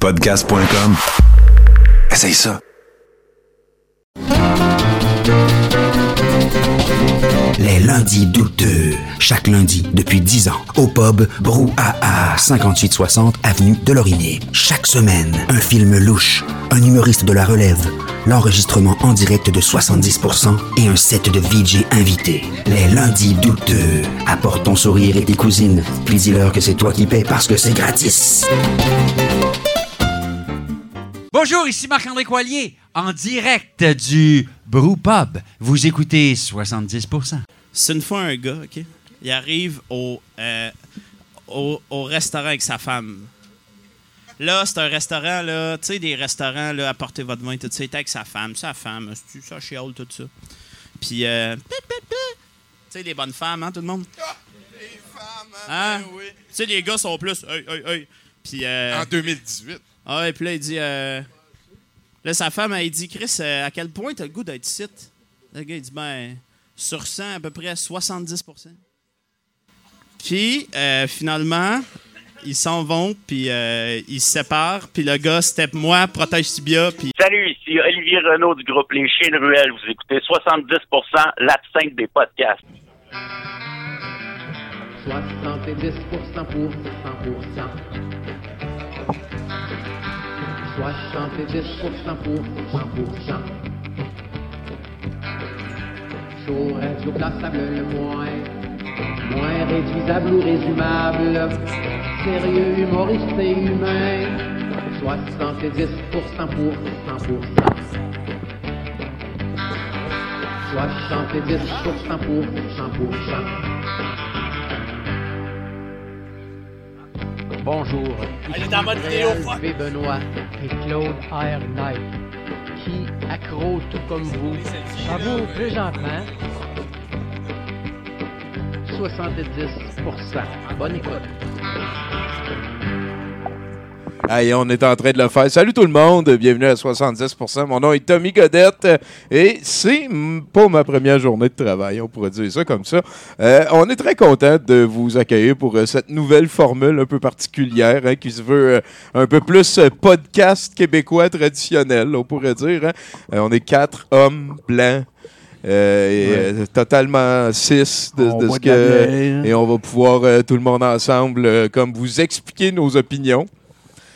Podcast.com. Essaye ça. Les lundis douteux. Chaque lundi, depuis 10 ans, au pub Brouhaha, 5860 Avenue de Laurier. Chaque semaine, un film louche, un humoriste de la relève, l'enregistrement en direct de 70% et un set de VJ invités. Les lundis douteux. Apporte ton sourire et tes cousines, puis dis-leur que c'est toi qui paies parce que c'est gratis. Bonjour, ici Marc-André Coilier, en direct du Brew Pub. Vous écoutez 70%. C'est une fois un gars, OK? Il arrive au, euh, au, au restaurant avec sa femme. Là, c'est un restaurant, là, tu sais, des restaurants, là, apportez votre vin, tout ça. Il était avec sa femme, sa femme, c'est ça chiale, tout ça. Puis, euh, pip, pip, pip. tu sais, les bonnes femmes, hein, tout le monde? Les femmes, Hein? ben oui. Tu sais, les gars sont plus, hey, hey, hey. Puis, euh, En 2018. Ah ouais, puis là, il dit. euh, là, sa femme, elle dit Chris, euh, à quel point t'as le goût d'être ici? Le gars, il dit Ben, sur 100, à peu près 70% Puis, euh, finalement, ils s'en vont, puis euh, ils se séparent, puis le gars, step moi, protège Tibia, puis. Salut, ici Olivier Renault du groupe Les Chiens de Ruelle. Vous écoutez 70% l'absinthe des podcasts. 70% pour 100%. 70% pour 100%. Chaud, radio classable le moins. Moins réduisable ou résumable. Sérieux, humoriste et humain. 70% pour 100%. 70% pour 100%. Bonjour. Elle est mode vidéo. Benoît et Claude R. Knight, qui, accro tout comme vous, savoure présentement 70%. Bonne écoute. Hey, on est en train de le faire. Salut tout le monde, bienvenue à 70%. Mon nom est Tommy Godette et c'est pas ma première journée de travail, on pourrait dire ça comme ça. Euh, on est très content de vous accueillir pour euh, cette nouvelle formule un peu particulière hein, qui se veut euh, un peu plus podcast québécois traditionnel, on pourrait dire. hein. On est quatre hommes blancs. euh, et, euh, totalement cis de, de ce que et on va pouvoir euh, tout le monde ensemble comme vous expliquer nos opinions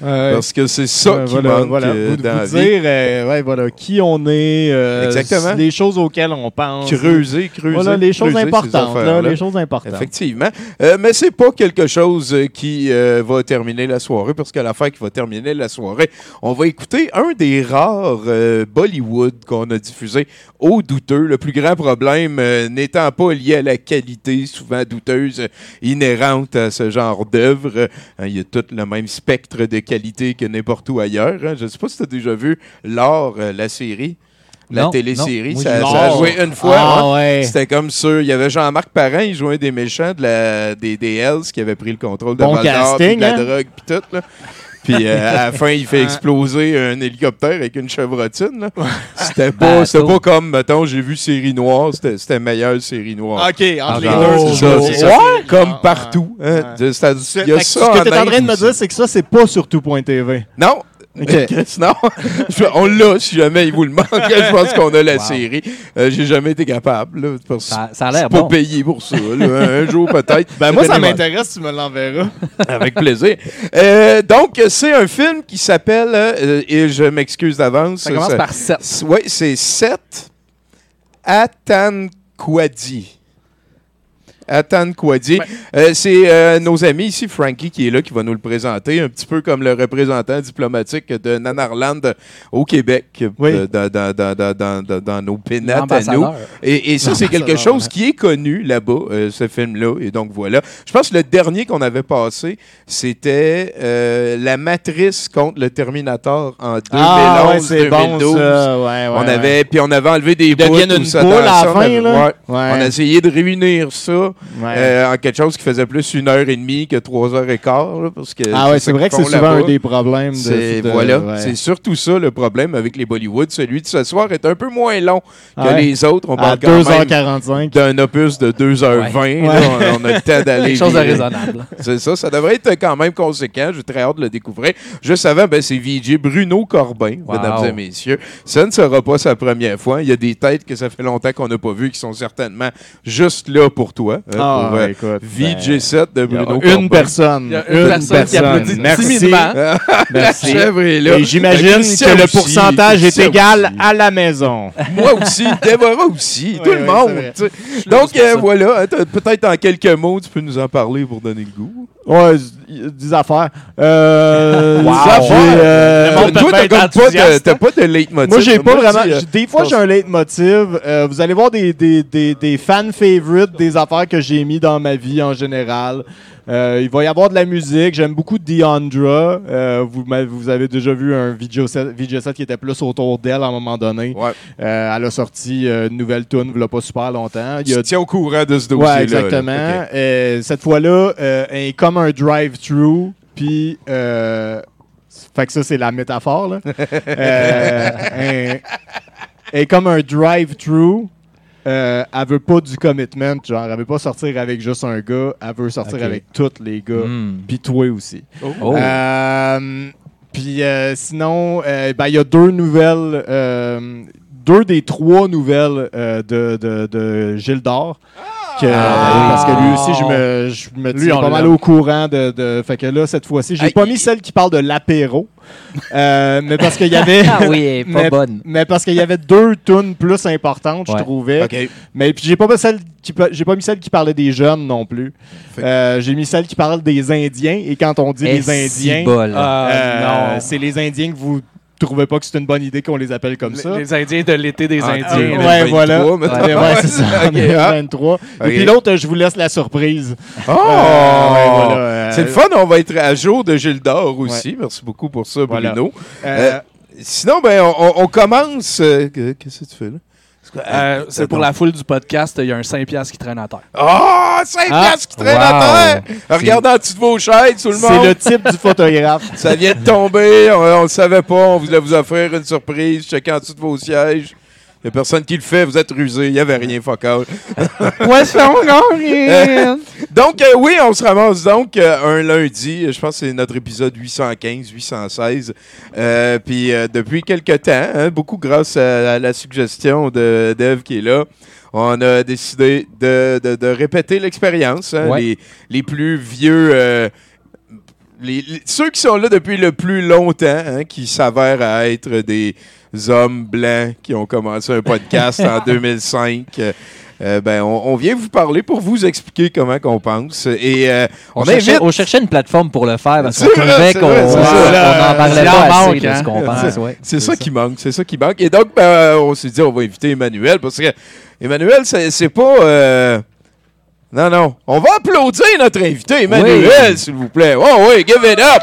parce que c'est ça Ouais, qui voilà, manque voilà. euh, Vous, dans la vous vie. dire euh, ouais, voilà, qui on est, euh, Exactement. les choses auxquelles on pense. creuser, creuser. Voilà, les choses creuser ces importantes. Là, les choses importantes. Effectivement. Euh, mais c'est pas quelque chose euh, qui euh, va terminer la soirée, parce que l'affaire qui va terminer la soirée, on va écouter un des rares euh, Bollywood qu'on a diffusé au douteux. Le plus grand problème euh, n'étant pas lié à la qualité, souvent douteuse, euh, inhérente à ce genre d'œuvre. Euh, Il y a tout le même spectre de qualité que n'importe où ailleurs. hein. Je ne sais pas si tu as déjà vu L'Or, euh, la série. La Non, télésérie, non. Moi, ça, j'ai- ça a L'Or. joué une fois. Ah, ouais. ouais. C'était comme sûr. Il y avait Jean-Marc Parent, il jouait un des méchants de la, des, des Hells qui avait pris le contrôle de Bon Val d'Or, puis casting, de la hein? drogue, puis tout. Là. Puis euh, à la fin, il fait exploser un hélicoptère avec une chevrotine. là. C'était pas, c'était pas comme, mettons, j'ai vu Série Noire, c'était c'était meilleure Série Noire. OK, entre les Ah, deux. c'est ça. Comme Ah, partout. hein. Il y a ça ce que tu es en train de me dire, c'est que ça, c'est pas sur tout.tv. Non. Ok. Chris, non. Je- on l'a si jamais il vous le manque. Je pense qu'on a la série. Euh, J'ai jamais été capable. Là, parce Ça, ça a l'air pas bon. payé pour ça. là. Un jour peut-être. Ben moi, ça m'intéresse, tu me l'enverras. Avec plaisir. Euh, donc, c'est un film qui s'appelle, euh, et je m'excuse d'avance. Ça commence par 7. Oui, c'est 7 Atanquadi. Atan. Euh, c'est euh, nos amis ici, Frankie, qui est là, qui va nous le présenter, un petit peu comme le représentant diplomatique de Nanarland au Québec, Oui. euh, dans, dans- dans- dans- dans- dans- dans nos pénates à nous. Et, et ça, c'est quelque chose qui est connu là-bas, euh, ce film-là. Et donc, voilà. Je pense que le dernier qu'on avait passé, c'était euh, La Matrice contre le Terminator en 2011 Ah ouais, c'est 2012. bon ça. Ouais, ouais, on ouais. avait, puis on avait enlevé des Ils bouts. deviennent une à la fin, avait- là. ouais. Ouais. On a essayé de réunir ça. Ouais. euh, en quelque chose qui faisait plus une heure et demie que trois heures et quart. là, parce que ah ouais, c'est vrai que c'est souvent un des problèmes. de- C'est de- voilà, ouais. c'est surtout ça le problème avec les Bollywood. Celui de ce soir est un peu moins long que Ah ouais? les autres. On À parle quand même 2h45. d'un opus de 2h20. là. On, on a le temps d'aller. Quelque chose de raisonnable. C'est ça, ça devrait être quand même conséquent. J'ai très hâte de le découvrir. Juste avant, ben, c'est VJ Bruno Corbin, Wow. mesdames et messieurs. Ça ne sera pas sa première fois. Il y a des têtes que ça fait longtemps qu'on n'a pas vues qui sont certainement juste là pour toi. Hein, Ah, pour euh, écoute, VJ7 de ben, Bruno a Corbin. une personne. Il y a une personne qui applaudit Merci. timidement. La Merci. chèvre est là. Et j'imagine que le pourcentage est égal à la maison. Moi aussi, Déborah aussi, tout Ouais, le ouais, monde. Donc euh, voilà, peut-être en quelques mots, tu peux nous en parler pour donner le goût. Ouais, des affaires. Euh, Wow. des affaires, euh, Toi, peut t'as pas de, t'as pas de leitmotiv. Moi, j'ai pas vraiment. euh, Des fois, j'ai un leitmotiv. Euh, vous allez voir des, des, des, des fan favorites, des affaires que j'ai mis dans ma vie en général. Euh, il va y avoir de la musique. J'aime beaucoup Deandra. Euh, vous, avez déjà vu un vidéo set, vidéo set qui était plus autour d'elle à un moment donné. Ouais. Euh, elle a sorti une nouvelle tune il a pas super longtemps. Il y a tiens au courant de ce dossier-là. Ouais, exactement. là. Cette fois-là, elle est comme un drive-thru, puis. Fait que ça, c'est la métaphore, là. Elle, elle est comme un drive-thru. Euh, elle veut pas du commitment, genre, elle veut pas sortir avec juste un gars, elle veut sortir avec tous les gars, puis toi aussi. Oh. Euh, puis euh, sinon, euh, ben, il y a deux nouvelles, euh, deux des trois nouvelles euh, de, de, de Gilles d'Or. Que- Ah. Parce que lui aussi, je me, je me Lui, tiens on pas mal au courant de, de- Fait que là, cette fois-ci, j'ai Hey, pas mis celle qui parle de l'apéro. euh, mais parce qu'il y avait. Ah oui, pas mais, bonne. mais parce qu'il y avait deux tunes plus importantes, je trouvais. OK. Mais puis j'ai pas mis celle qui pa- j'ai pas mis celle qui parlait des jeunes non plus. Euh, j'ai mis celle qui parle des Indiens et quand on dit les Indiens, si euh, c'est les Indiens que vous trouvez pas que c'est une bonne idée qu'on les appelle comme ça. Les Indiens de l'été des Ah, Indiens. ah, ouais, voilà. 23, mettons. Ouais, ouais, c'est ça. Ok, on est ah. 23. Ok. Et puis l'autre, je vous laisse la surprise. Oh! Euh, ouais, voilà, euh, C'est le fun, on va être à jour de Gilles d'Or aussi. Merci beaucoup pour ça, Voilà. Bruno. Euh, Euh, Sinon, ben, on, on- commence. que- Qu'est-ce que tu fais là? C'est? Euh, c'est pour la foule du podcast, il y a un 5$ piastres qui traîne à terre. Ah, 5 Ah, piastres qui traînent wow. à terre! Regardez en dessous de vos chaises, tout le c'est monde. le type du photographe. Ça vient de tomber, on, on le savait pas, on voulait vous offrir une surprise, checkez en dessous de vos sièges. Il n'y a personne qui le fait, vous êtes rusés, il n'y avait rien, fuck out. Poisson Gorille! Donc, euh, oui, on se ramasse donc euh, un lundi. Je pense que c'est notre épisode 815, 816. Euh, Puis depuis quelques temps, hein, beaucoup grâce à, à la suggestion de Dev qui est là, on a décidé de, de- de répéter l'expérience. hein. Ouais. les, les plus vieux... les- les- ceux qui sont là depuis le plus longtemps, hein, qui s'avèrent à être des hommes blancs qui ont commencé un podcast en 2005. euh, ben, on, on vient vous parler pour vous expliquer comment qu'on pense. Et euh, On, on, cherchait, invite. on cherchait une plateforme pour le faire parce C'est qu'on trouvait c'est qu'on n'en parlait en pas assez manque, de ce qu'on pense. ouais. C'est ça, qui manque, c'est ça qui manque. Et donc, ben, on s'est dit, on va inviter Emmanuel parce que Emmanuel, c'est c'est pas. euh, Non, non. On va applaudir notre invité, Emmanuel, Oui. s'il vous plaît. Oh, oui, give it up.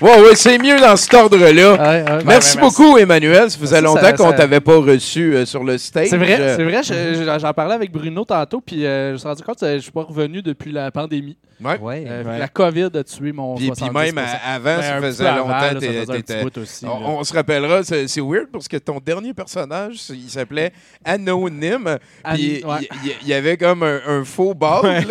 Oui, oui, c'est mieux dans cet ordre-là. Ouais, ouais. merci beaucoup, Emmanuel. Ça faisait longtemps ça- qu'on ça- t'avait pas reçu euh, sur le stage. C'est vrai, c'est vrai. je- je- J'en parlais avec Bruno tantôt, puis euh, je me suis rendu compte que je suis pas revenu depuis la pandémie. Ouais. Ouais. Euh, Ouais. La COVID a tué mon Puis, puis 70%. même avant, Ben, ça un faisait avant, longtemps là, que ça faisait un t'étais- petit bout aussi, là. On, on se rappellera, c'est weird parce que ton dernier personnage, il s'appelait Anonyme. An- Puis ouais. il il- y avait comme un, un faux. Ouais.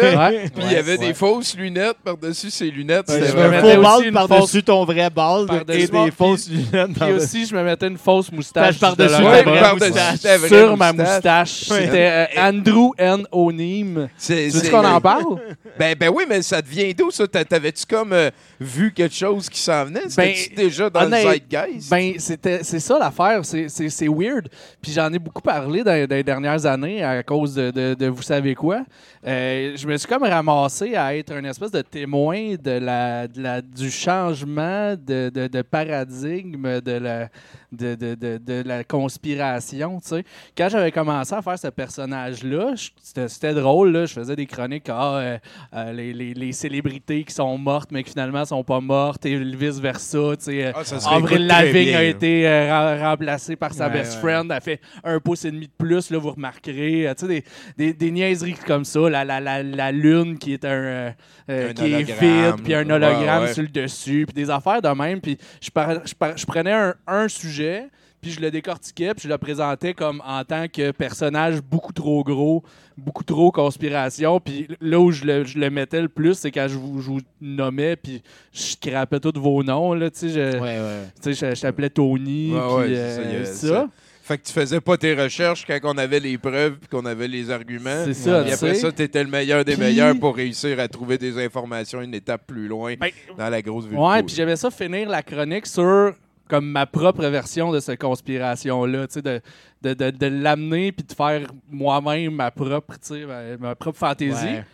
Puis il y avait Ouais. des fausses lunettes par-dessus ses lunettes. Ouais, C'était mettais faux aussi bald par-dessus ton vrai bald et des fausses lunettes Puis aussi, je me mettais une fausse moustache. Par- par-dessus Sur ma moustache. C'était euh, Andrew N. O'Neill. C'est- Tu qu'on en parle? Ben, ben oui, mais ça devient d'où, ça? T'a- T'avais-tu comme euh, vu quelque chose qui s'en venait? C'était-tu déjà dans honnête- le zeitgeist? Ben, c'était, c'est ça l'affaire. C'est, weird. Puis j'en ai beaucoup parlé dans, dans les dernières années à cause de, de- de vous savez quoi. Euh, je me suis comme ramassé à être un espèce de témoin de la, de la- du changement de, de- paradigme de la, de, de- de- de la conspiration. tu. Quand j'avais commencé à faire ce personnage-là, c'était, c'était drôle. là. Je faisais des chroniques. Ah, euh, euh, les, les- les, les célébrités qui sont mortes, mais qui finalement sont pas mortes, et vice-versa. tu sais, euh, Ah, serait Avril Lavigne a été euh, rem- remplacée par sa Ouais, best ouais. friend. Elle fait un pouce et demi de plus, là, vous remarquerez. Euh, tu sais, des, des, des niaiseries comme ça. La, la, la, la lune qui est un, euh, euh, Un qui est vide, puis un Ouais, hologramme ouais. sur le dessus, puis des affaires de même. Puis je, par- je, par- je prenais un, un sujet, puis je le décortiquais, puis je le présentais comme en tant que personnage beaucoup trop gros, beaucoup trop conspiration. Puis là où je le, je le mettais le plus, c'est quand je vous, je vous nommais, puis je scrapais tous vos noms. Là, tu sais, je, Ouais, ouais. tu sais, je, je t'appelais Tony, Ouais, puis euh, ça. Fait que tu faisais pas tes recherches quand on avait les preuves puis qu'on avait les arguments. C'est ça, Puis tu après ça, t'étais le meilleur des meilleurs pour réussir à trouver des informations une étape plus loin Ben, dans la grosse vue. Ouais, puis j'aimais ça finir la chronique sur comme ma propre version de cette conspiration-là, de, de, de, de l'amener puis de faire moi-même ma propre, ma, ma propre fantaisie. Ouais.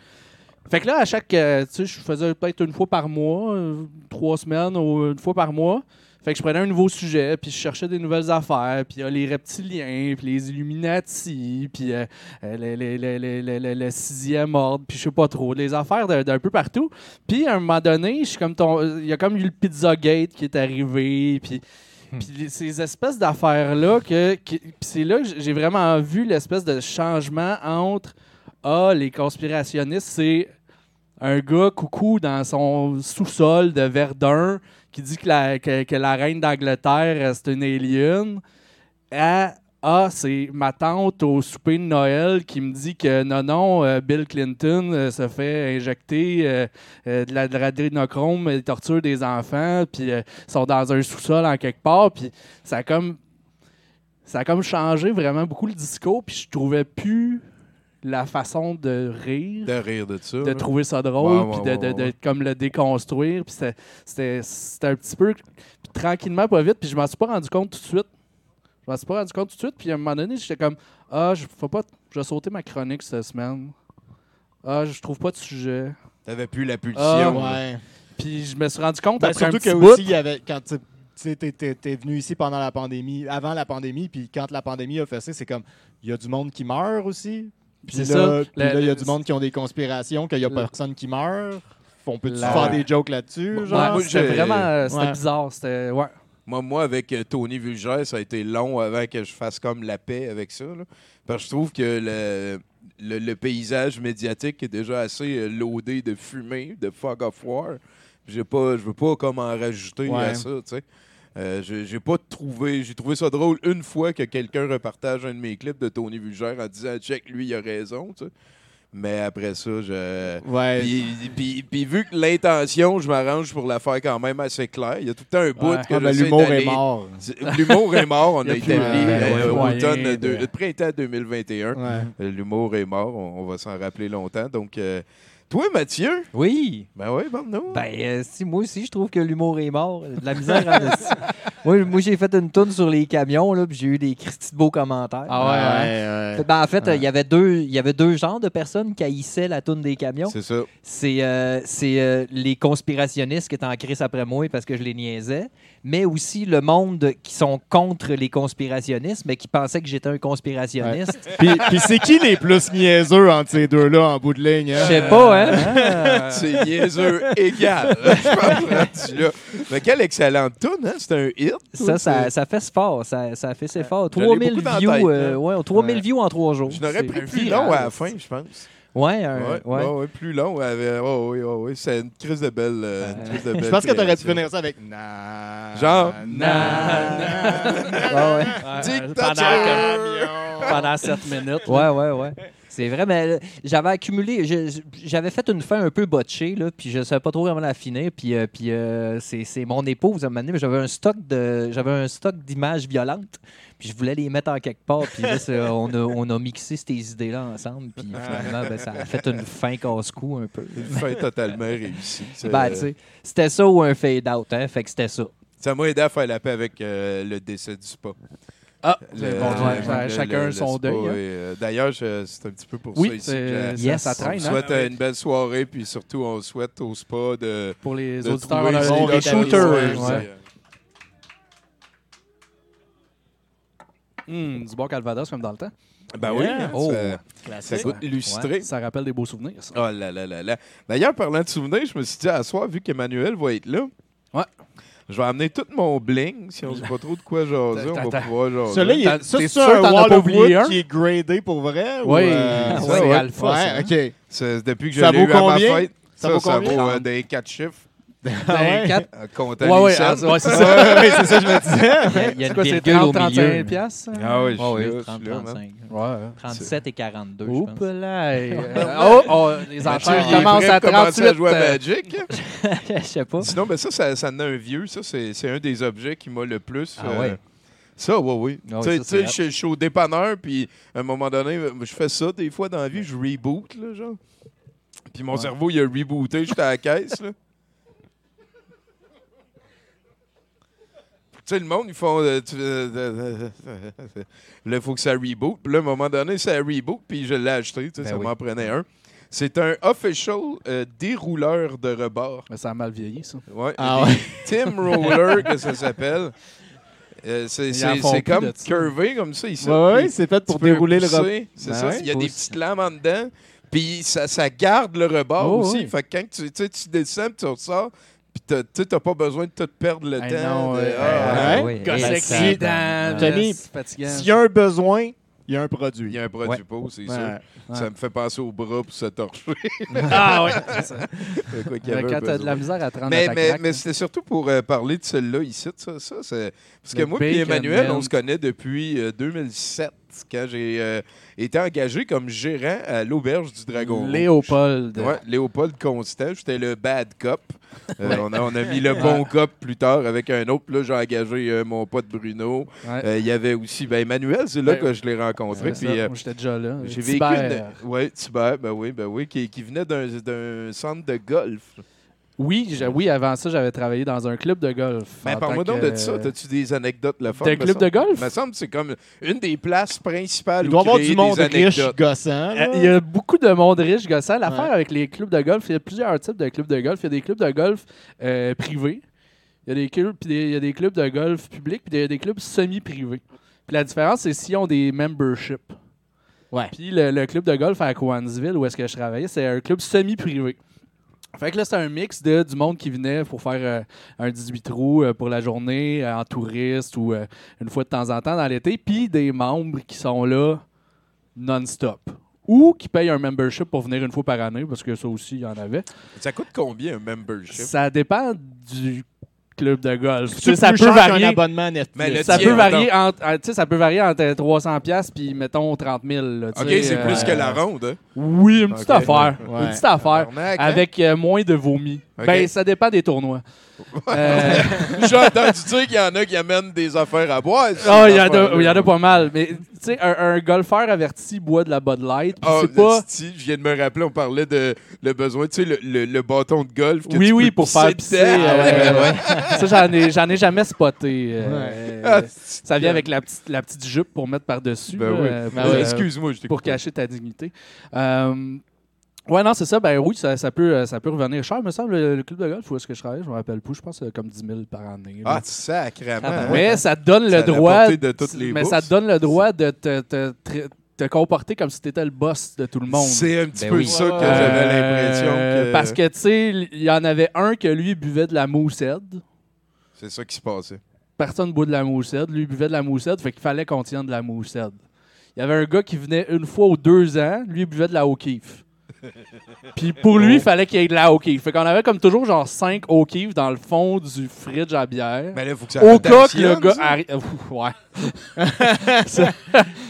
Fait que là, à chaque, euh, tu sais, je faisais peut-être une fois par mois, euh, trois semaines ou une fois par mois. Fait que je prenais un nouveau sujet, puis je cherchais des nouvelles affaires, puis il y a les reptiliens, puis les Illuminati, puis euh, euh, le, sixième ordre, puis je sais pas trop, les affaires d'un peu partout. Puis à un moment donné, je suis comme ton, il y a comme eu le Pizzagate qui est arrivé, puis puis les- ces espèces d'affaires-là, que, c'est là que j'ai vraiment vu l'espèce de changement entre Ah, les conspirationnistes, c'est un gars coucou dans son sous-sol de Verdun qui dit que la, que, la reine d'Angleterre, euh, c'est une alien. Ah, c'est ma tante au souper de Noël qui me dit que non, non, euh, Bill Clinton euh, se fait injecter de la- et torture des enfants, puis euh, sont dans un sous-sol en quelque part, puis ça a comme ça a comme changé vraiment beaucoup le discours, puis je trouvais plus la façon de rire De rire de ça. de là. trouver ça drôle, Ouais, ouais, puis de, de- ouais, de comme le déconstruire. Puis c'était- c'était c'était un petit peu puis tranquillement, pas vite, puis je m'en suis pas rendu compte tout de suite. Je m'en suis pas rendu compte tout de suite, puis à un moment donné, j'étais comme Ah, je faut pas, je vais sauter ma chronique cette semaine. Ah, je trouve pas de sujet. T'avais plus la Ah, pulsion. Ouais. Puis je me suis rendu compte Ben, après un surtout petit que bout. aussi, il y avait, quand tu t'es venu ici pendant la pandémie, avant la pandémie, puis quand la pandémie a fait ça, c'est comme, il y a du monde qui meurt aussi. Puis C'est là, ça. puis là, Le- il y a du monde qui ont des conspirations, qu'il y a personne qui meurt. On peut La- faire des jokes là-dessus, Ouais, j'ai- vraiment euh, c'était Ouais. bizarre. C'était. Ouais. Moi, moi, avec euh, Tony Vulgaire, ça a été long avant que je fasse comme la paix avec ça. là. Parce que je trouve que le, le, le paysage médiatique est déjà assez euh, loadé de fumée, de fog of war. J'ai pas, je veux pas comme en rajouter Ouais. à ça, tu sais. Euh, j'ai pas trouvé, j'ai trouvé ça drôle une fois que quelqu'un repartage un de mes clips de Tony Vulgaire en disant check lui il a raison, tu sais. Mais après ça, je Ouais. puis, puis- puis vu que l'intention, je m'arrange pour la faire quand même assez claire. Il y a tout le temps un bout Ouais. que Ah, ben, l'humour est mort. L'humour est mort, on a, a établi euh, ouais, moyen automne de- printemps 2021. Ouais. Euh, L'humour est mort, on, on va s'en rappeler longtemps. Donc, euh, toi, Mathieu, Oui. ben oui, bon, Ben, euh, si, moi aussi, je trouve que l'humour est mort. De la misère en. Moi, moi j'ai fait une tourne sur les camions, là, puis j'ai eu des Christy de beaux commentaires. Ah ouais, ouais. ouais. Ben, en fait, euh, il Ouais. y avait deux, il y avait deux genres de personnes qui haïssaient la tourne des camions. c'est ça. C'est euh, c'est, euh, les conspirationnistes qui étaient en crise après moi parce que je les niaisais, mais aussi le monde qui sont contre les conspirationnistes, mais qui pensaient que j'étais un conspirationniste. Puis, puis c'est qui les plus niaiseux entre ces deux-là en bout de ligne? hein? Je sais pas, Ah. C'est niaiseux égal. je là. Mais quelle excellente tune, hein? C'est un hit. Ça, ça, fait fort. Ça, ça fait c'est fort. Je l'ai 3000 beaucoup dans la views, tête, euh, hein. ouais, 3000 Ouais. views en trois jours. Je n'aurais pris plus viral, long à la fin, je pense. Ouais, un- Ouais, ouais. plus long. Ouais, ouais, ouais, ouais, c'est une crise de belle. euh, une crise de Je pense que t'aurais dû finir ça avec na. Genre, ouais. Ouais, Dictature! pendant, pendant 7 minutes. Ouais, ouais, ouais. C'est vrai, mais euh, j'avais accumulé, j'avais fait une fin un peu botchée, là, puis je savais pas trop comment la finir, puis, euh, puis euh, c'est mon épouse à un moment j'avais un stock de, j'avais un stock d'images violentes, puis je voulais les mettre en quelque part, puis là, on a, on a mixé ces idées-là ensemble, puis finalement, ben, ça a fait une fin casse-cou un peu. Une fin totalement réussie. Ben, tu sais, c'était ça ou un fade-out, hein, fait que c'était ça. Ça m'a aidé à faire la paix avec euh, le décès du spa. Ah, Le- bon, le- ouais, le- chacun le- son deuil. hein. euh, D'ailleurs, c'est un petit peu pour Oui, ça ici. que je- Yes. ça on traîne. vous hein. souhaite euh, une belle soirée, puis surtout, on souhaite au spa de. Pour les de auditeurs, on a des shooters. ouais. Hum, du bon Calvados comme dans le temps. Ben oui, Yeah. Oh. ça, ça goûte illustré. Ça rappelle des beaux souvenirs, ça. Oh là là là là. D'ailleurs, parlant de souvenirs, je me suis dit à soir, vu qu'Emmanuel va être là, Ouais. Je vais amener tout mon bling. Si on ne sait pas trop de quoi jaser, on va pouvoir jaser. Celui-là, c'est sûr un Wall of oublié Wood un? qui est gradé pour vrai? ou, Oui, euh, c'est alpha, OK. Depuis que je Ça l'ai eu à ma fête. Ça vaut euh, des quatre chiffres. Ah ouais? quatre- Euh, comptant Ouais, les ouais, cents. ah, ouais, c'est ça. Ouais, c'est ça, je me disais. Il y a, il y a C'est une quoi, virgule au 30, milieu. 35 piastres? Ah oui, je Oh, suis oui, là, je 30, suis là, man. 35. Ouais. 37 et 42, je Oups pense. là. oh, oh, les enchères commencent à de commencer 38. à jouer à euh, Magic. Je sais pas. Sinon, ben ça, ça, ça en a un vieux. Ça, c'est c'est un des objets qui m'a le plus. Ah ouais? Ça, oui, oui. Ah ouais, tu sais, je je suis au dépanneur, puis à un moment donné, je fais ça des fois dans la vie, je reboot, là, genre. Puis mon cerveau, il a rebooté, j'étais à la caisse, là. Sais, le monde, ils font. tu- euh, euh, euh, là, il faut que ça reboot. Puis là, à un moment donné, ça reboot, puis je l'ai acheté. Ben ça oui. m'en prenait un. C'est un official euh, dérouleur de rebord. Mais ça a mal vieilli, ça. Ouais, Ah ouais. Tim Roller, que ça s'appelle. Euh, c'est comme curvé comme ça ici. Ouais, Puis c'est fait pour dérouler le rebord. C'est Ben ça. ouais. Il y a des petites lames en dedans. Puis ça, ça garde le rebord Oh, aussi. oui. Fait que quand tu, tu descends, tu ressors, puis t'as- tu sais, t'as pas besoin de te perdre le Hey, temps. non, de- euh, Ah, oui. Fatigant. S'il y a un besoin, il y a un Il produit. y a un produit Ouais. pot, c'est Ouais. sûr. Ça me fait penser au bras pour se torcher. Ah ouais, c'est ça. Quoi qu'il y avait Quand un t'as de la misère à te rendre à Mais, ta mais, mais là. c'était surtout pour euh, parler de celle-là ici. Ça, ça, c'est- Parce que Le moi et Emmanuel, Man. on se connaît depuis euh, 2007, quand j'ai euh, été engagé comme gérant à l'Auberge du Dragon. Léopold. Ouais, Léopold Constant. J'étais le bad cop. Euh, on, a, on a mis le bon cop plus tard avec un autre. Là, j'ai engagé euh, mon pote Bruno. Ouais. Il y avait aussi ben, Emmanuel, c'est là Ben, que je l'ai rencontré. Puis, Moi, j'étais déjà là. j'ai vécu une... Tibère, ben oui, ben oui, qui, qui venait d'un d'un centre de golf. Oui, oui, avant ça, j'avais travaillé dans un club de golf. En parle-moi donc que- de ça. T'as-tu des anecdotes le fun? D'un me club semble? de golf? me semble que c'est comme une des places principales Il où doit y avoir du monde des riche gossant. Euh, là. Il y a beaucoup de monde riche gossant. L'affaire Ouais. avec les clubs de golf, il y a plusieurs types de clubs de golf. Il y a des clubs de golf euh, privés. Il y a des clubs, puis des- il y a des clubs de golf publics, puis il y a des clubs semi-privés. Puis la différence, c'est s'ils ont des memberships. Ouais. Puis le, le club de golf à Cowansville, où est-ce que je travaillais, c'est un club semi-privé. Fait que là, c'est un mix de du monde qui venait pour faire euh, un 18 trous euh, pour la journée, euh, en touriste ou une fois de temps en temps dans l'été, puis des membres qui sont là non-stop. Ou qui payent un membership pour venir une fois par année, parce que ça aussi, il y en avait. Ça coûte combien un membership? Ça dépend du club de golf. Tu C'est sais, ça peut varier. abonnement Netflix. Ça peut, varier entre, euh, tu sais, ça peut varier entre 300$ piastres puis, mettons, 30 000. là, tu OK, c'est euh, plus que la ronde. Hein? Oui, une petite Ok, affaire. ouais. Une petite affaire. Tabarnak, hein? Avec euh, moins de vomi. Ok. Ben, ça dépend des tournois. Euh, J'ai entendu dire qu'il y en a qui amènent des affaires à boire. Ah, il y, en a- il y en a pas mal. Mais, tu sais, un, un golfeur averti boit de la Bud Light. Ah, c'est pas. je viens de me rappeler, on parlait de le besoin, tu sais, le, le- le bâton de golf. que Oui, tu oui, peux pour faire pisser pisser. dedans. euh, ça, j'en ai, j'en ai jamais spoté. euh, Ah, ça vient avec la petite, la petite jupe pour mettre par-dessus. Ben oui. euh, euh, Excuse-moi, je t'ai pour cacher ta dignité. Euh, ouais, non, c'est ça. Ben oui, ça, ça peut, euh, ça peut revenir cher, me semble, le, le club de golf. Où est-ce que je travaille Je me rappelle plus. Je pense que c'est comme 10 000 par année. là. Ah, sacrément. Ah, ben hein? mais ça te donne Ça le a droit. apporté de toutes les mais ça donne le droit de te, te- te- te comporter comme si tu étais le boss de tout le monde. C'est un petit Ben peu oui. ça que Euh, j'avais l'impression que... Parce que, tu sais, il y en avait un que lui buvait de la moussette. C'est ça qui se passait. Personne ne boit de la moussette. Lui il buvait de la moussette, fait qu'il fallait qu'on tienne de la moussette. Il y avait un gars qui venait une fois ou deux ans, lui il buvait de la O'Keeffe. Puis pour lui, il fallait qu'il y ait de la O'Keeffe. Fait qu'on avait comme toujours genre 5 O'Keeffe dans le fond du fridge à bière. Mais là, il faut que ça Au cas que le gars arrive. Ouais.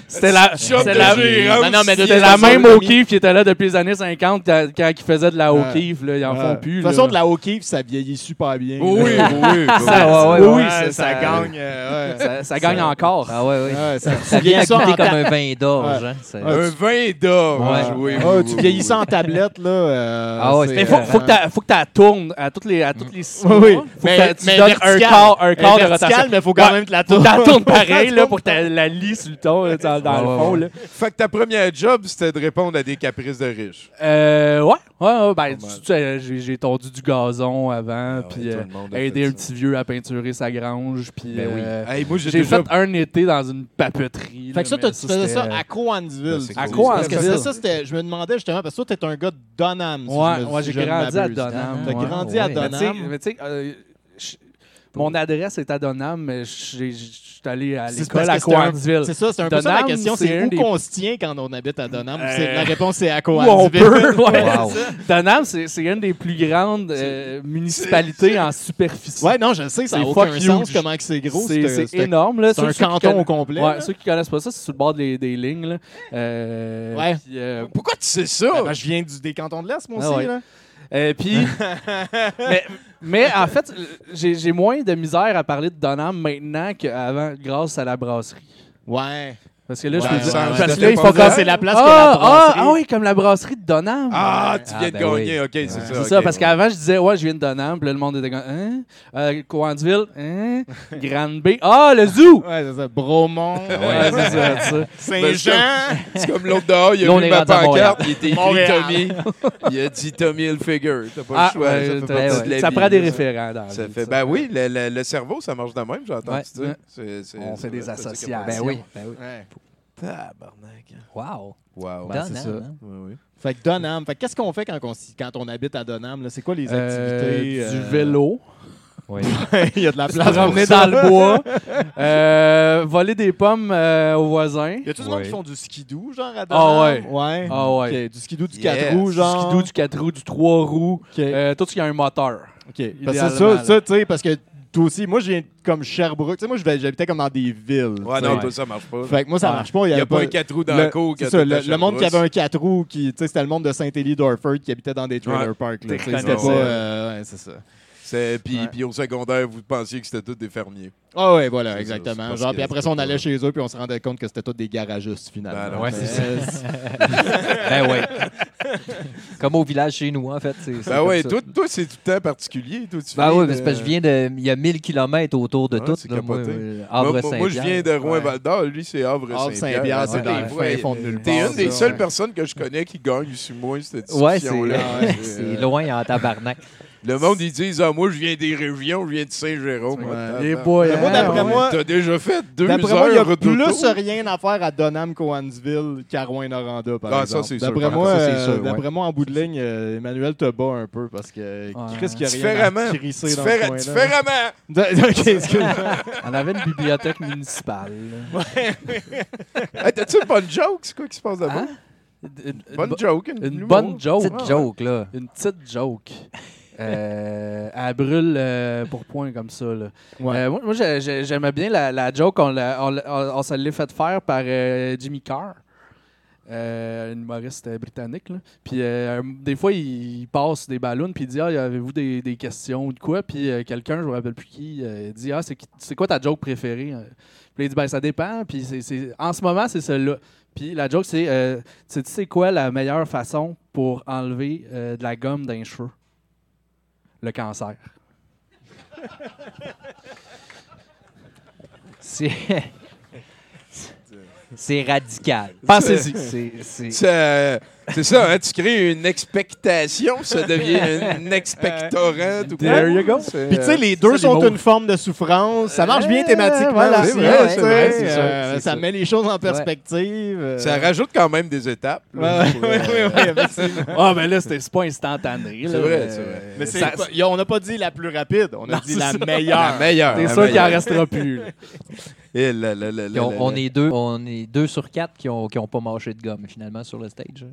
C'était la. C'était de la, gérant non, non, mais aussi, c'était ça la sort même de O'Keeffe qui était là depuis les années 50 quand, quand il faisait de la. O'Keeffe. Là, ils en Ouais. font De plus. toute façon, de la O'Keeffe, ça vieillit super bien. Oui, oui, oui. oui. Ça- oui, oui, oui, gagne. euh, ouais. Ça, ça gagne encore. Ah ouais, ouais. Ouais, ça, vieillis ça comme un vin d'orge. Hein? Un vin d'or. Ouais. Oui, oui, Ah, oui, tu oui. vieillis ça en tablette, là. euh, Ah ouais, Mais faut, euh, faut que tu faut que tu tournes à toutes les, à toutes les six Oui, mois. oui. Faut Mais- que tu mais donnes un quart, un quart de rotation. mais faut quand Ouais. même que la Faut que tourne. tu tournes pareil là, pour que t'aies la lie sur le ton. là, tu dans, dans Ouais, le fond. ouais. Là. Fait que ta première job, c'était de répondre à des caprices de riches. Euh, ouais, ouais, ouais, ben, tu sais, j'ai j'ai tondu du gazon avant, Ah puis euh, le monde a aidé fait un petit vieux à peinturer sa grange, puis Ben oui. euh, j'ai fait un été dans une papeterie. Fait que ça, tu faisais ça à Coansville. tu À. Coansville. Parce que c'est ça, c'était, je me demandais justement, parce que toi, t'es un gars de Donham. si Ouais, j'ai grandi à. Donham. T'as grandi à Ouais. Mais tu sais- Donham. mais tu sais, euh, mon adresse est à Donham, mais j'ai- je suis allé à C'est l'école à c'est un- Coansville. C'est ça, c'est un peu ça la Donham, question. c'est où des- qu'on se tient quand on habite à Donham? Euh, La réponse, c'est à Coansville. peut. ouais, Wow. Donham, c'est une des plus grandes euh, municipalités en superficie. Ouais, non, je sais, ça C'est n'a aucun sens huge. comment que c'est gros. C'est ce- c'est ce- énorme. là. C'est un canton au complet. Ouais, ceux qui connaissent pas ça, c'est sur le bord des, des lignes. Là. Euh, Ouais. puis, euh, Pourquoi tu sais ça? Ben, ben, je viens du, des cantons de l'Est, moi Ah aussi. ouais. là. Euh, puis, mais, mais en fait, j'ai moins de misère à parler de Donham maintenant qu'avant, grâce à la brasserie. Ouais. Parce que là, je Ouais, peux ouais, dire. parce que là, il faut. C'est la place ah, que la ah, brasserie. ah oui, comme la brasserie de Donham. Ah, tu Ah, viens ben de gagner. oui. OK, c'est ça. C'est ça, parce qu'avant, je disais, ouais, je viens de Donham, puis là, le monde était comme, hein? Euh, Coansville, hein? Grande B. Ah, le zoo! Ouais, c'est ça. Bromont. Ouais, c'est ça, c'est ça. Saint-Jean. C'est comme l'autre dehors, il a vu ma pancarte, il était écrit. Tommy. Il a dit Tommy Hilfiger. T'as pas Ah, le choix. ça prend des référents Ça fait, ben oui, le, cerveau, ça marche de même, c'est- On fait des associations. Ben oui. Ben oui. Tabarnak. Wow. Wow. Ben, c'est Donham, ça. hein? Ouais, oui. Fait que Donham. Fait que qu'est-ce qu'on fait quand on, s- quand on habite à Donham? là? C'est quoi les Euh, activités? du euh, vélo. Oui. Il y a de la Se place promener ça. dans le bois. Euh, voler des pommes euh, aux voisins. Y a-tu du monde Ouais. qui font du skidoo, genre à Ah Donham? ouais. Ouais. Ah ouais. Ok, Du skidoo du Yes. 4 roues, Du genre. skidoo, du 4 roues, du 3 roues. Euh, tout ce qui a un moteur. OK. Parce que ça, ça tu sais, parce que toi aussi, moi, je viens comme Sherbrooke. Tu sais, moi, j'habitais comme dans des villes. Ouais, non, toi, ça marche pas. Fait que moi, ça Ouais. marche pas. Il n'y a pas un 4 roues dans le- cours. c'est ça, le, le monde qui avait un 4 roues, qui, tu sais, c'était le monde de Saint-Élie d'Orford qui habitait dans des trailer Ouais. parks. C'était pas. euh, ouais, c'est ça. C'est- Puis, Ouais. puis au secondaire, vous pensiez que c'était tous des fermiers. Ah ouais, voilà, ça, exactement. Genre, puis après ça, on allait chez eux, puis on se rendait compte que c'était tous des garagistes, finalement. Ben non. Ouais, Mais, c'est ça. euh, ben oui. Comme au village chez nous, en fait. c'est- c'est Ben ouais, toi, toi c'est tout le temps particulier. Toi, tu Ben viens oui, de- mais c'est parce que je viens de. Il y a 1000 km autour de Ouais, tout. c'est là, moi, capoté. euh, Moi, moi, je viens de Rouen-Val d'Or. Lui, c'est Havre-Saint-Pierre, Havre-Saint-Pierre. c'est dans le de nulle T'es une des seules ouais. personnes que je connais qui gagne sur moi cette Ouais, c'est discussion-là. euh, c'est loin en tabarnak. Le monde, ils disent Ah, moi, je viens des régions, je viens de Saint-Jérôme. Ouais. Ah, Les ah. boys, moi, hein, d'après ouais. moi, T'as déjà fait deux D'après moi, il y a heures plus rien à faire à Donham, Coansville qu'à Rouen-Noranda, par Ah, ça, exemple. c'est sûr. D'après moi, ça, c'est euh, sûr, d'après moi, en bout de ligne, euh, Emmanuel te bat un peu parce que Chris, y a rien Différemment. à crisser dans Différa- coin-là. Différemment. ok, excuse-moi. On avait une bibliothèque municipale. Hey, T'as-tu une bonne joke? C'est quoi qui se passe là-bas? Hein? Une, une Bonne bo- joke. une humour. bonne joke. Petite joke, là. Une petite joke. Euh, elle brûle euh, pour point comme ça. Là. Ouais. Euh, moi, moi, j'ai- j'ai- j'aimais bien la, la joke. On, on, on- on se l'est fait faire par euh, Jimmy Carr, euh, un humoriste britannique. là. Puis des fois, il, il passe des ballons puis il dit Ah, avez-vous des, des questions ou de quoi Puis quelqu'un, je me rappelle plus qui, dit Ah, c'est quoi ta joke préférée Puis il dit Ben, ça dépend. Puis en ce moment, c'est celle-là. Puis la joke, c'est euh, Tu sais quoi la meilleure façon pour enlever de la gomme d'un cheveu Le cancer. C'est. C'est radical. Pensez-y. C'est- c'est- Ça- hein, tu crées une expectation, ça devient un expectorant. tout There you go. C'est, Puis tu sais, euh, les deux sont une forme de souffrance. Ça marche bien Euh, thématiquement voilà. aussi. C'est vrai, ça, euh, ça ça. met les choses en perspective. euh. Ça rajoute quand même des étapes. Ouais, là, ouais, pour, ouais, euh, ouais, ouais, effectivement. Ah, ben là, c'était c'est pas instantané. C'est vrai, Euh, c'est vrai. Mais ça- on n'a pas dit la plus rapide, on a Non, dit la meilleure. La meilleure. T'es sûr qu'il en restera plus. Et là, là, là, Puis là, on, est deux, on est deux sur quatre qui ont, qui ont pas mâché de gomme finalement sur le stage.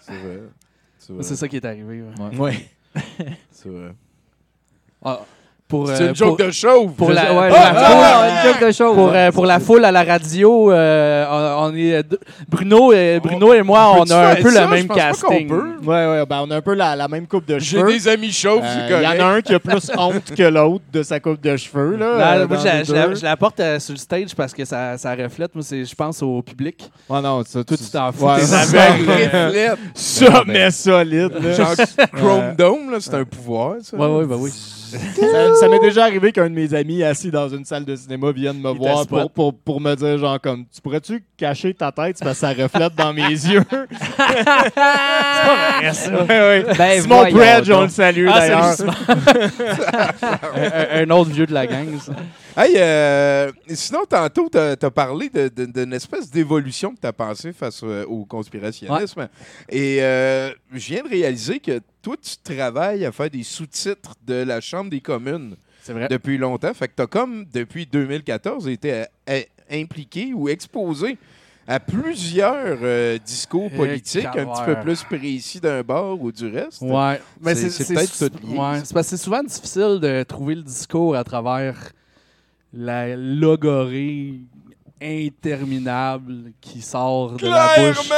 C'est vrai. C'est ça qui est arrivé. ouais. Ouais. C'est vrai. Ah, pour, C'est euh, une joke pour- de chauve. pour la- Ouais, Ah, la- ah, ah, une joke de show. Pour, euh, pour la foule à la radio, euh, on, on est deux- Bruno et Bruno et moi, on a un peu ça? le même casting. peut. Ouais, ouais, ben on a un peu la, la même coupe de J'ai cheveux. des amis chauves, Euh, c'est Il y en a un qui a plus honte que l'autre de sa coupe de cheveux. Là, Non, euh, moi, dans je, la- les je la, deux. je la porte euh, sur le stage parce que ça, ça reflète, moi, c'est- je pense, au public. Ouais, non, ça, Toi, tu t'en fous, Ouais, ça, aveugle. Reflète. ça, mais solide. Genre Chrome Dome, là, c'est un pouvoir, ça. Ouais, ouais, ben oui. Ça, ça m'est déjà arrivé qu'un de mes amis assis dans une salle de cinéma vienne me Il voir pour, pour, pour me dire genre comme tu pourrais-tu cacher ta tête parce que ça reflète dans mes yeux. c'est pas vrai ça. Ouais, ouais. Ben, Simon on le salue Ah, d'ailleurs. salut, un, un- un autre vieux de la gang, ça. Hey, euh, sinon, tantôt, tu as, parlé d'une espèce d'évolution que tu as pensée face euh, au conspirationnisme. Et euh, je viens de réaliser que toi, tu travailles à faire des sous-titres de la Chambre des communes vrai. depuis longtemps. Fait que tu as comme, depuis 2014, été euh, impliqué ou exposé à plusieurs euh, discours politiques un petit peu plus précis d'un bord ou du reste. Ouais. Mais C'est- peut-être tout lié, ouais, ça. c'est parce que c'est souvent difficile de trouver le discours à travers la logorée interminable qui sort de la bouche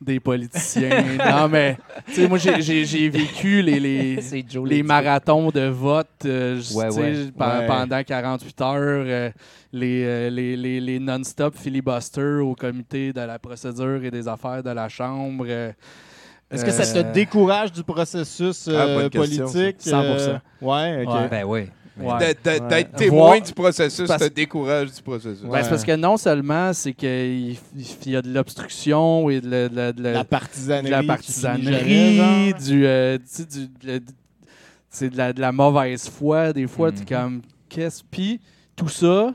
des politiciens. non, mais, tu sais, moi, j'ai- vécu les, les, Joe marathons de vote euh, Ouais, ouais. Ouais. pendant 48 heures, euh, les, euh, les, les, les non-stop filibuster au comité de la procédure et des affaires de la Chambre. euh, Est-ce que ça te décourage du processus Ah, bonne question, politique? 100%. euh, ouais, ok. Ouais. Ben oui. Ouais. D'être d'être- Ouais. d'être témoin Voir- du processus parce- te décourage du processus. Ben, c'est parce que non seulement c'est qu'il il y a de l'obstruction et de, la- de la- de la- La de partisanerie. la qui partisanerie, du, euh, tu sais, du- de la- c'est de la, de la mauvaise foi. Des fois, tu Mhm. comme, qu'est-ce? Puis, tout ça,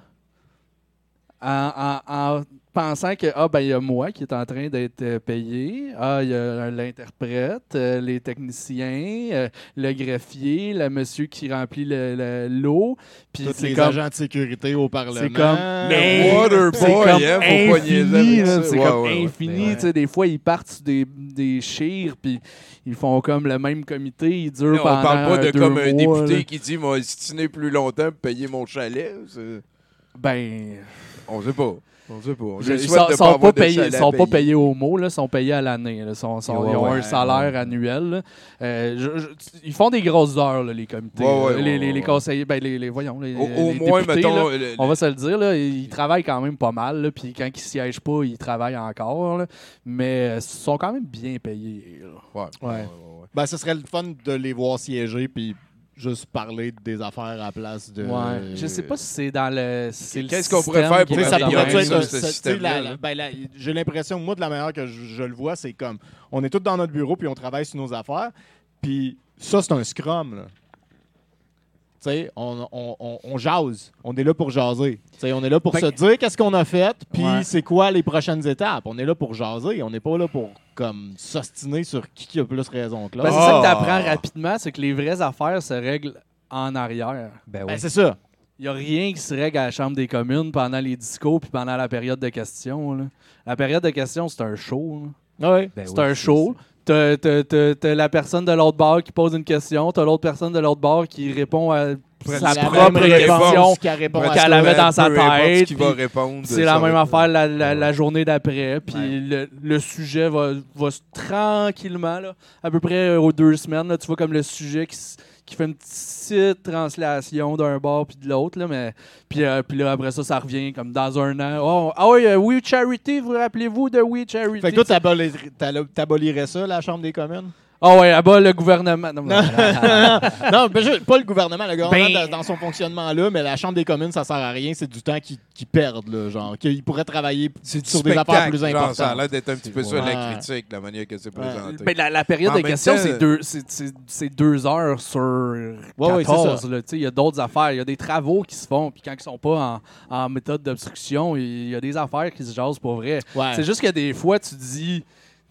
en, en- en pensant que, ah, ben, il y a moi qui est en train d'être euh, payé, ah, il y a l'interprète, euh, les techniciens, euh, le greffier, le monsieur qui remplit le- le- l'eau. Puis, c'est les comme. agents de sécurité au Parlement. C'est comme Le water c'est boy, hein, faut infini, ça. c'est Ouais, comme ouais, infini. Ouais. tu sais, Des fois, ils partent sur des, des chires, puis ils font comme le même comité, ils durent pendant on parle pas de comme un mois, député là. qui dit Moi, stiné plus longtemps pour payer mon chalet. Ben, On sait pas. On sait pas. Ils souhaite sont, pas payés, sont pas au mot, ils sont payés à l'année. Ils, sont- sont- Ouais, ils ont ouais, un salaire ouais. annuel. Euh, je- je- ils font des grosses heures, là, les comités. Les, les- conseillers, ben, les, les- voyons, les, Au, moins, députés, mettons. là, le- On va se le dire, là, ils travaillent quand même pas mal. Puis quand ils siègent pas, ils travaillent encore. mais euh, ils sont quand même bien payés. Ouais. Ben, ce serait le fun de les voir siéger puis juste parler des affaires à la place de. Ouais. Je sais pas si c'est dans le. Qu'est-ce qu'on pourrait système faire pour ça être ce la- ben, J'ai l'impression, moi, de la manière que je, je le vois, c'est comme on est tous dans notre bureau puis on travaille sur nos affaires. Puis ça, c'est un scrum. Là. On, on, on, on jase. On est là pour jaser. On est là pour Fait se que- dire qu'est-ce qu'on a fait, puis Ouais. c'est quoi les prochaines étapes. On est là pour jaser. On n'est pas là pour comme s'ostiner sur qui, qui a plus raison que Ben, l'autre. c'est ça que Ah. tu apprends rapidement, c'est que les vraies affaires se règlent en arrière. Ben Ben, oui. c'est ça. Il n'y a rien qui se règle à la Chambre des communes pendant les discours puis pendant la période de questions. là. La période de questions, c'est un show. là. Ouais. Ben c'est oui, un show. T'as la personne de l'autre bord qui pose une question, t'as l'autre personne de l'autre bord qui répond à sa La propre question. qu'elle avait dans sa tête. C'est la même affaire la, la- Ouais. la journée d'après. Puis Ouais. le, le sujet va, tranquillement, là, à peu près euh, aux deux semaines, là, tu vois comme le sujet qui, qui fait une petite translation d'un bord puis de l'autre. là, mais Puis, euh, puis là, après ça, ça revient comme dans un an. Oh, ah oui, euh, We Charity, vous rappelez-vous de We Charity? Fait que toi, t'abolirais- t'abolirais ça, la Chambre des communes? Ah ouais, là-bas, le gouvernement. Non, mais- non, je- pas le gouvernement. Le gouvernement, Ben- dans, son fonctionnement-là, mais la Chambre des communes, ça sert à rien. C'est du temps qu'ils perdent, là, genre. Qu'ils pourraient travailler sur des affaires plus genre, importantes. Ça a l'air d'être un petit peu ça, Ouais. la critique, la manière que c'est présenté. Ben, la, la période En de temps, c'est deux, c'est- c'est- c'est deux heures sur ouais, 14. c'est là. Tu sais, Il y a d'autres affaires. Il y a des travaux qui se font. Puis quand ils sont pas en, en méthode d'obstruction, il y a des affaires qui se jasent pour vrai. Ouais. C'est juste que des fois, tu dis,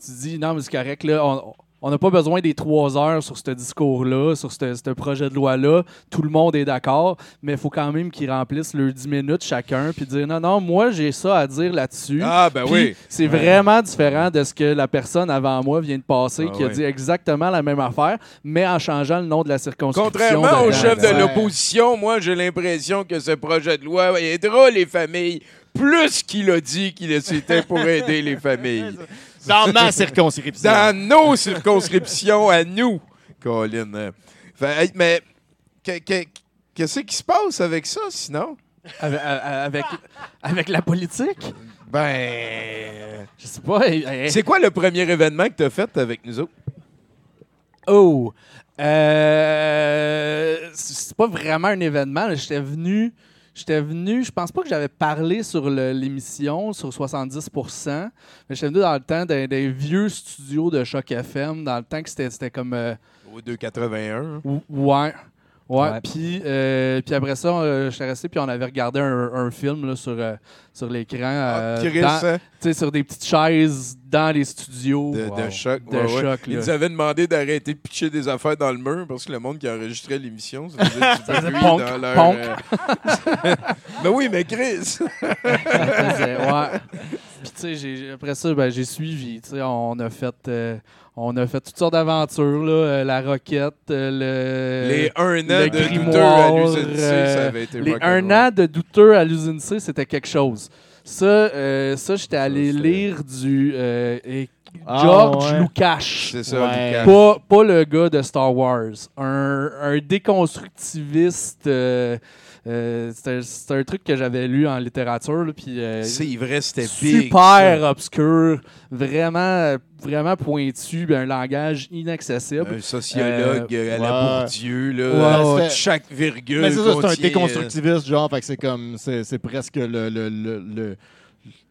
tu dis non, mais c'est correct, là, on- on n'a pas besoin des trois heures sur ce discours-là, sur ce projet de loi-là. Tout le monde est d'accord, mais il faut quand même qu'ils remplissent leurs 10 minutes chacun, puis dire non, non, moi, j'ai ça à dire là-dessus. Ah, ben Puis oui. C'est vraiment différent de ce que la personne avant moi vient de passer, Ah qui a dit exactement la même affaire, mais en changeant le nom de la circonscription. Contrairement au chef de l'opposition, moi, j'ai l'impression que ce projet de loi aidera les familles plus qu'il a dit qu'il c'était pour aider les familles. Dans ma circonscription. Dans nos circonscriptions à nous, Colin. Fait, mais que- que- qu'est-ce qui se passe avec ça, sinon? Avec, avec, avec la politique? Ben... Je sais pas. eh, eh, C'est quoi le premier événement que tu as fait avec nous autres? Oh! Euh, c'est pas vraiment un événement. J'étais venu. J'étais venu, je pense pas que j'avais parlé sur l'émission, sur 70%, mais j'étais venu dans le temps d'un des vieux studios de Choc FM, dans le temps que c'était c'était comme... euh, Au 281. ou- Ouais. Ouais, puis euh, puis après ça, euh, j'étais resté, puis on avait regardé un, un film là, sur, euh, sur l'écran. Ah, euh, hein? tu sais, sur des petites chaises dans les studios. De, choc. De ouais, ouais. choc, Ils nous avaient demandé d'arrêter de pitcher des affaires dans le mur parce que le monde qui enregistrait l'émission, ça faisait du faisait bruit ponk, dans leur... ponk. euh, mais oui, mais Chris! Ça faisait- ouais. Puis tu sais, j'ai- après ça, ben, j'ai suivi. Tu sais, on a fait, euh, on a fait toutes sortes d'aventures là, euh, la roquette, euh, le Les un an le de douteux grimoire, à l'usine C, ça avait été les un an de douteux à l'usine C, c'était quelque chose. Ça, euh, ça j'étais allé lire du euh, et- Ah, George ouais. Lucas. C'est ça, Ouais. Lucas. Pas, pas le gars de Star Wars. Un, un déconstructiviste. Euh, c'est un, truc que j'avais lu en littérature. puis, euh, C'est vrai, c'était big. super obscur, vraiment, vraiment pointu, un langage inaccessible. Un sociologue euh, à la ouais. Bourdieu, là. Ouais, à ouais. Chaque virgule. Mais c'est ça, c'est un euh, déconstructiviste, genre, fait que c'est comme, c'est presque le, le, le, le,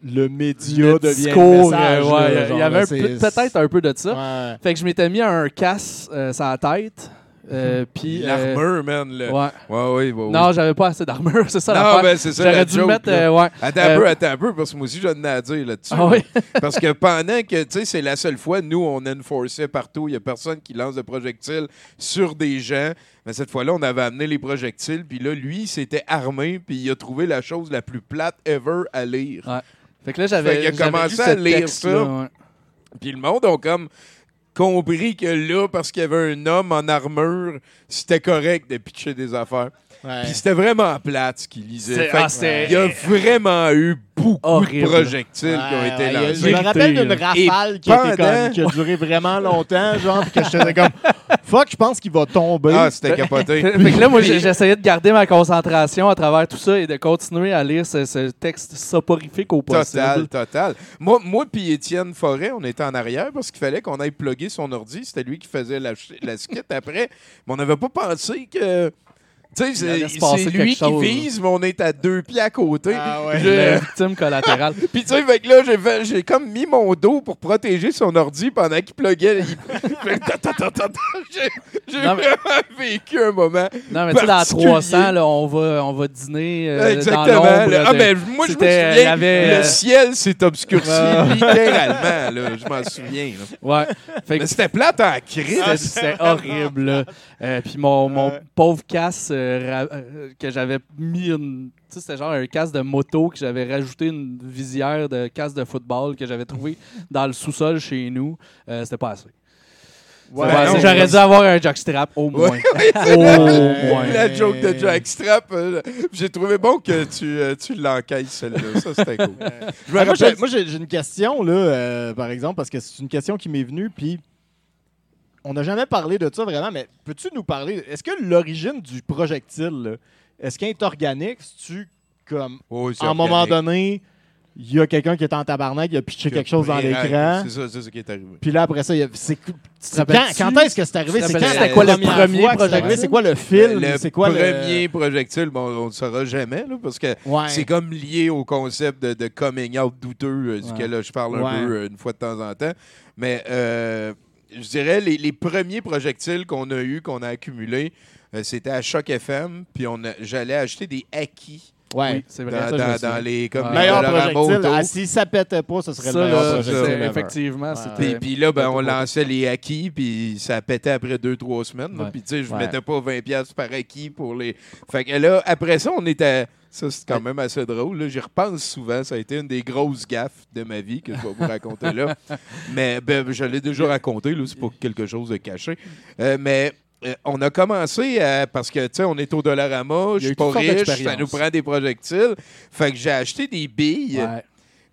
le média Le devient discours, le message, euh, ouais, là, il y avait peut-être un peu de ça. Ouais. Fait que je m'étais mis un casse euh, sur la tête. Euh, puis, euh, L'armure, man. Là. ouais. Ouais, ouais. Non, j'avais pas assez d'armure, c'est ça Non, l'affaire. ben c'est ça. J'aurais la dû joke, mettre. euh, ouais. Attends un peu, attends un peu, parce que moi aussi, j'en ai à dire là-dessus. Ah oui? parce que pendant que, tu sais, c'est la seule fois, nous, on enforçait partout. Il n'y a personne qui lance de projectiles sur des gens. Mais cette fois-là, on avait amené les projectiles. Puis là, lui, il s'était armé. Puis il a trouvé la chose la plus plate ever à lire. Ouais. Fait que là, j'avais. Fait qu'il a commencé à lire ça. Puis le monde a comme compris que là, parce qu'il y avait un homme en armure, c'était correct de pitcher des affaires. Ouais. Puis c'était vraiment plate ce qu'il lisait. Fait ah, que Il y a vraiment eu beaucoup Horrible. de projectiles qui ont été ouais, lancés. Je me rappelle d'une là. rafale qui, a été pendant- comme- qui a duré vraiment longtemps, genre, que je faisais comme fuck, je pense qu'il va tomber. Ah, c'était capoté. Fait que là, moi, j'essayais de garder ma concentration à travers tout ça et de continuer à lire ce, ce texte soporifique au possible. Total, total. Moi, moi puis Étienne Forêt, on était en arrière parce qu'il fallait qu'on aille plugger son ordi. C'était lui qui faisait la, la skit après. Mais on n'avait pas pensé que. Tu sais, c'est lui qui vise, mais on est à deux pieds à côté. Ah ouais. Je- La victime collatérale. Puis tu sais, fait que là, j'ai comme mis mon dos pour protéger son ordi pendant qu'il pluguait. J'ai mais- vraiment vécu un moment. Non, mais tu sais, dans particulier. 300, là, on, va, on va dîner euh, Exactement. dans. Ah, de- ben, moi, je me souviens, avait, le euh, ciel s'est obscurci Ouais. littéralement. Là, je m'en souviens. là. Ouais. Fait que Mais c'était plate en crise. C'était- C'était horrible. là. Euh, puis mon, mon pauvre casse euh, euh, que j'avais mis une. Tu sais, c'était genre un casque de moto que j'avais rajouté une visière de casque de football que j'avais trouvé dans le sous-sol chez nous. Euh, c'était pas assez. Ouais, non, J'aurais dû avoir un jockstrap au moins. Au la- moins. La joke de Jackstrap. euh, J'ai trouvé bon que tu, euh, tu l'encaisses, celle-là. Ça, c'était cool. Je me Ah, moi, rappelle- j'ai- moi, j'ai j'ai une question, là, euh, par exemple, parce que c'est une question qui m'est venue, puis on n'a jamais parlé de ça vraiment, mais peux-tu nous parler, est-ce que l'origine du projectile, là, est-ce qu'il est organique? tu comme, Oh, c'est à un moment donné, il y a quelqu'un qui est en tabarnak, il a pitché quelque chose dans l'écran, C'est ça, c'est ça qui est arrivé. puis là, après ça, il y a- c'est quand, quand est-ce que c'est arrivé? C'est quand c'était quoi le premier projectile? C'est quoi le film? Le C'est quoi le- premier projectile, bon, on ne le saura jamais, là, parce que Ouais. c'est comme lié au concept de, de coming out douteux, euh, Ouais. duquel là, je parle un Ouais. peu euh, une fois de temps en temps. Mais euh, je dirais, les, les premiers projectiles qu'on a eus, qu'on a accumulés, euh, c'était à Choc FM, puis on j'allais acheter des acquis Ouais. Oui, c'est dans, vrai. ça, dans- les comme Ouais. les meilleur projectile. Ah, si ça pétait pas, ce serait Ça, le meilleur projectile. effectivement, Ouais. c'était. Puis, puis là, ben, on lançait les acquis, puis ça pétait après deux, trois semaines. Puis, tu sais, je Ouais. mettais pas 20$ piastres par acquis pour les. Fait que là, après ça, on était. Ça, c'est quand même assez drôle. J'y repense souvent. Ça a été une des grosses gaffes de ma vie que je vais vous raconter là. Mais ben, je l'ai déjà raconté. C'est pas quelque chose de caché. Euh, mais. euh, on a commencé à, parce que, tu sais, on est au Dollarama, je suis pas riche, ça nous prend des projectiles. Fait que j'ai acheté des billes. Ouais.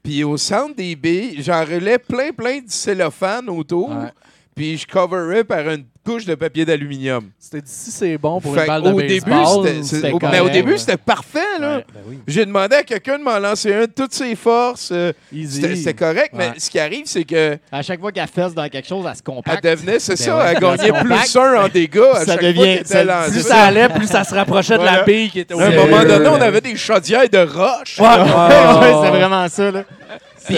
Puis au centre des billes, j'enrelais plein, plein de cellophane autour. Ouais. Puis je coverais par une couche de papier d'aluminium. C'était dit si c'est bon pour Fait une balle de au début, baseball. c'était- c'est- c'était au- correct, mais au début, ouais. c'était parfait. Là. Ben oui. J'ai demandé à quelqu'un de m'en lancer un de toutes ses forces. euh, Easy. c'était correct, mais Ouais. ce qui arrive, c'est que À chaque fois qu'elle fesse dans quelque chose, elle se elle compacte. devenait, c'est Ben ça, ouais. elle gagnait plus un en dégâts à Ça chaque fois devient- qu'elle était ça- lancée. Plus ça allait, plus ça se rapprochait de Voilà. la bille qui était au À un moment donné, on avait des chaudières de roche. Ouais. Ouais, c'est vraiment ça, là. Puis,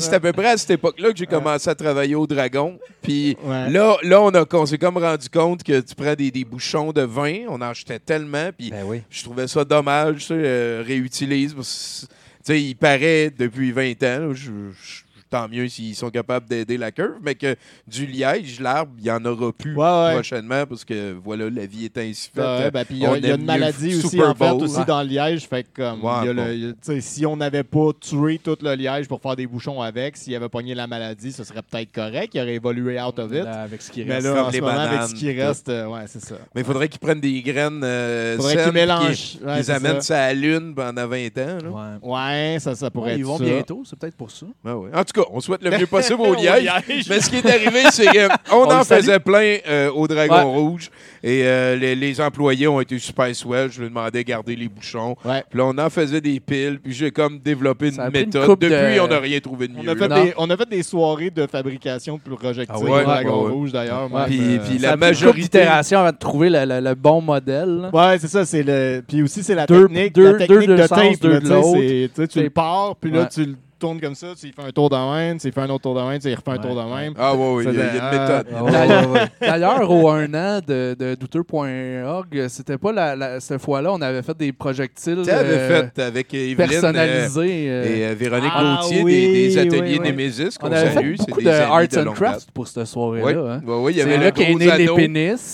C'est à peu près à cette époque-là que j'ai commencé à travailler au Dragon. Puis Ouais. là, là, on, a, on s'est comme rendu compte que tu prends des, des bouchons de vin, on en achetait tellement, puis Ben oui. je trouvais ça dommage, tu sais, euh, réutilise. parce que, Tu sais, il paraît depuis 20 ans, là, je- je- tant mieux s'ils sont capables d'aider la curve, mais que du liège, l'arbre, il n'y en aura plus Ouais, ouais. prochainement parce que, voilà, la vie est ainsi faite. Ouais, ben, puis il y a, y une maladie aussi, en fait, aussi dans le liège. Fait que, comme, Ouais, il y a le- bon. il y a- tu sais, si on n'avait pas tué tout le liège pour faire des bouchons avec, s'il avait pogné la maladie, ce serait peut-être correct. Il aurait évolué out of it. Là, avec ce qui Mais reste. là, Comme en les ce moment, avec ce qui reste, euh, ouais, c'est ça. Mais il faudrait qu'ils prennent des graines euh, Faudrait qu'ils mélangent. Ouais, qu'ils c'est amènent ça. ça à la lune pendant 20 ans. Là. Ouais. Ouais, ça, ça pourrait Ouais, être ils vont ça. bientôt, c'est peut-être pour ça. Ben ouais. En tout cas, on souhaite le mieux possible au liège. Mais ce qui est arrivé, c'est qu'on On en faisait plein euh, au Dragon Ouais. Rouge. Et euh, les, les employés ont été super swell. Je leur demandais de garder les bouchons. Ouais. Puis là, on en faisait des piles. Puis j'ai comme développé une méthode. de- Depuis, on n'a rien trouvé de mieux. On a, fait des, on a fait des soirées de fabrication plus projectiles Ah Dragon. Rouge, d'ailleurs. Puis- euh, puis la majorité. avant de trouver le, le- le bon modèle. là. Ouais, c'est ça, c'est le. Puis aussi, c'est la Deux- technique, deux- la technique deux de de tape. tu le pars, puis là, tu le tournes comme ça, y fais un tour de même, y fais un autre tour de même, tu y refais un tour de même. Ah oui, il y a, fait- il une méthode. Ah D'ailleurs- au un an de, douteux.org, c'était pas la, cette fois-là, on avait fait des projectiles Tu avais euh, fait avec euh, personnalisés. euh, et Véronique Ah Gauthier des, ateliers oui. Nemesis qu'on salue. fait C'est beaucoup de arts and crafts pour cette soirée-là. Oui, hein. oui, il y C'est avait là le gros, anneau,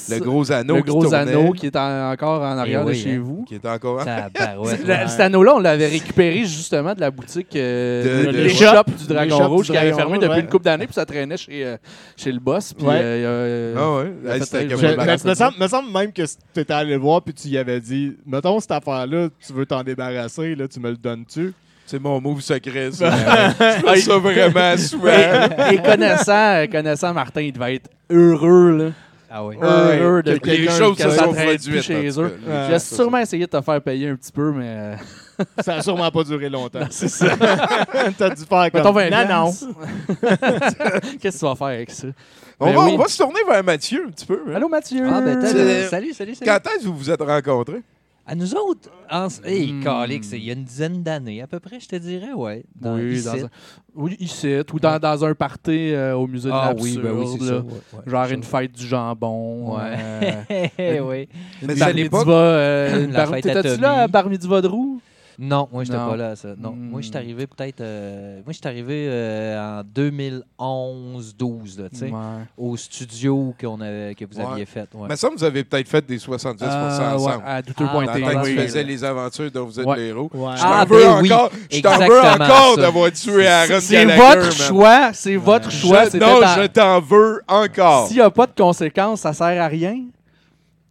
le gros anneau. le qui gros anneau qui est en- encore en arrière de chez vous. qui est encore... Tabarouette, Le- ouais. Cet anneau-là, on l'avait récupéré justement de la boutique euh, l'échoppe L'échoppe. du Dragon Rouge du qui avait fermé depuis ouais. une couple d'années, puis ça traînait chez, euh, chez le boss. Puis, Ouais. euh, Ah ouais? Hey, Je- me, semble, me semble même que tu étais allé le voir puis tu y avais dit Mettons cette affaire-là, tu veux t'en débarrasser, là, tu me le donnes-tu? C'est mon move secret, ça. Je fais ça vraiment souvent. Et, et connaissant, connaissant Martin, il devait être heureux. Là. Ah oui. Heureux de que Les quelqu'un choses que se ça sont produites. chez eux. J'ai Ça, sûrement essayé de te faire payer un petit peu, mais. Ça a sûrement pas duré longtemps. c'est ça. T'as dû faire Mettons comme 20 Non, non. Qu'est-ce que tu vas faire avec ça? On, Ben va, oui. on va se tourner vers Mathieu un petit peu. hein. Allô, Mathieu? Ah, ben, salut, salut, salut. Quand est-ce que vous vous êtes rencontrés? À nous autres, en... hey, Hmm. Calix, il y a une dizaine d'années, à peu près, je te dirais, ouais. Dans, oui, ici. dans un, oui, ici, ou dans, dans un party euh, au musée de Ah l'absurde. oui, ben oui, c'est là. ça. ouais, ouais, Genre ça. une fête du jambon. Ouais. euh, oui. une Mais c'est bar à l'époque- mitzvah, euh, une bar- T'étais-tu là à bar mitzvah de? Non, moi, j'étais pas là à ça. Non, Hmm. moi, je suis arrivé peut-être. euh, moi, je suis arrivé euh, en 2011-12, là, tu sais, Ouais. au studio avait, que vous Ouais. aviez fait. ouais. Mais ça, vous avez peut-être fait des 70 Euh, ouais, ensemble. à Ah, douteux.t. le temps que oui. tu faisais les aventures dont vous êtes Ouais. les héros. Ouais. Je t'en Ah, veux oui, encore, je t'en veux exactement encore d'avoir tué Aaron C'est votre choix, c'est votre choix. Non, je t'en veux encore. S'il n'y a pas de conséquences, ça sert à rien?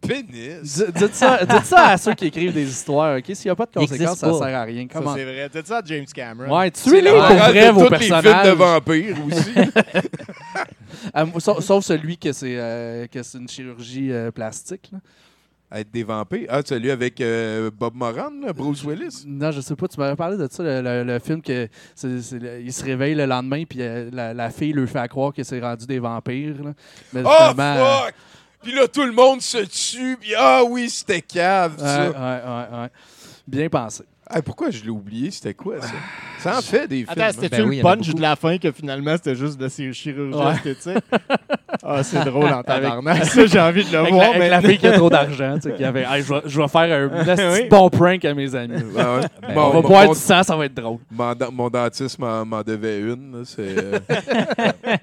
Pénis. Dites ça, dites ça à ceux qui écrivent des histoires, OK? S'il n'y a pas de conséquences, ça pas. sert à rien. Ça, c'est vrai. T'as dit ça à James Cameron. Ouais, C'est tuez-les pour vrai, de vos tous les films de personnages. vampires aussi. Sauf, sauf celui que c'est euh, que c'est une chirurgie euh, plastique. là. Être des vampires. Ah, celui avec euh, Bob Moran, là, Bruce Willis. Non, je sais pas. Tu m'avais parlé de ça, le, le- le film que c'est- il se réveille le lendemain puis euh, la, la fille lui fait croire que c'est rendu des vampires. là. Mais Oh, euh, fuck! Puis là, tout le monde se tue. Puis ah oui, c'était cave, ouais, ça. ouais, ouais, ouais. Bien pensé. Pourquoi je l'ai oublié? C'était quoi, ça? Ça en fait des films. Attends, hein? c'était-tu Ben le punch de la fin que finalement c'était juste de ces Ouais. esthétiques? Ah, c'est drôle en tabarnak. Ça, j'ai envie de le Avec, voir. la, avec mais la fille qui a trop d'argent, tu sais, qui avait Hey, je, vais, je vais faire un Oui. bon prank à mes amis. Ah ouais. Ben, Bon, On va mon- boire mon- du sang, ça va être drôle. Mon, den- mon dentiste m'en devait une. là, c'est, euh.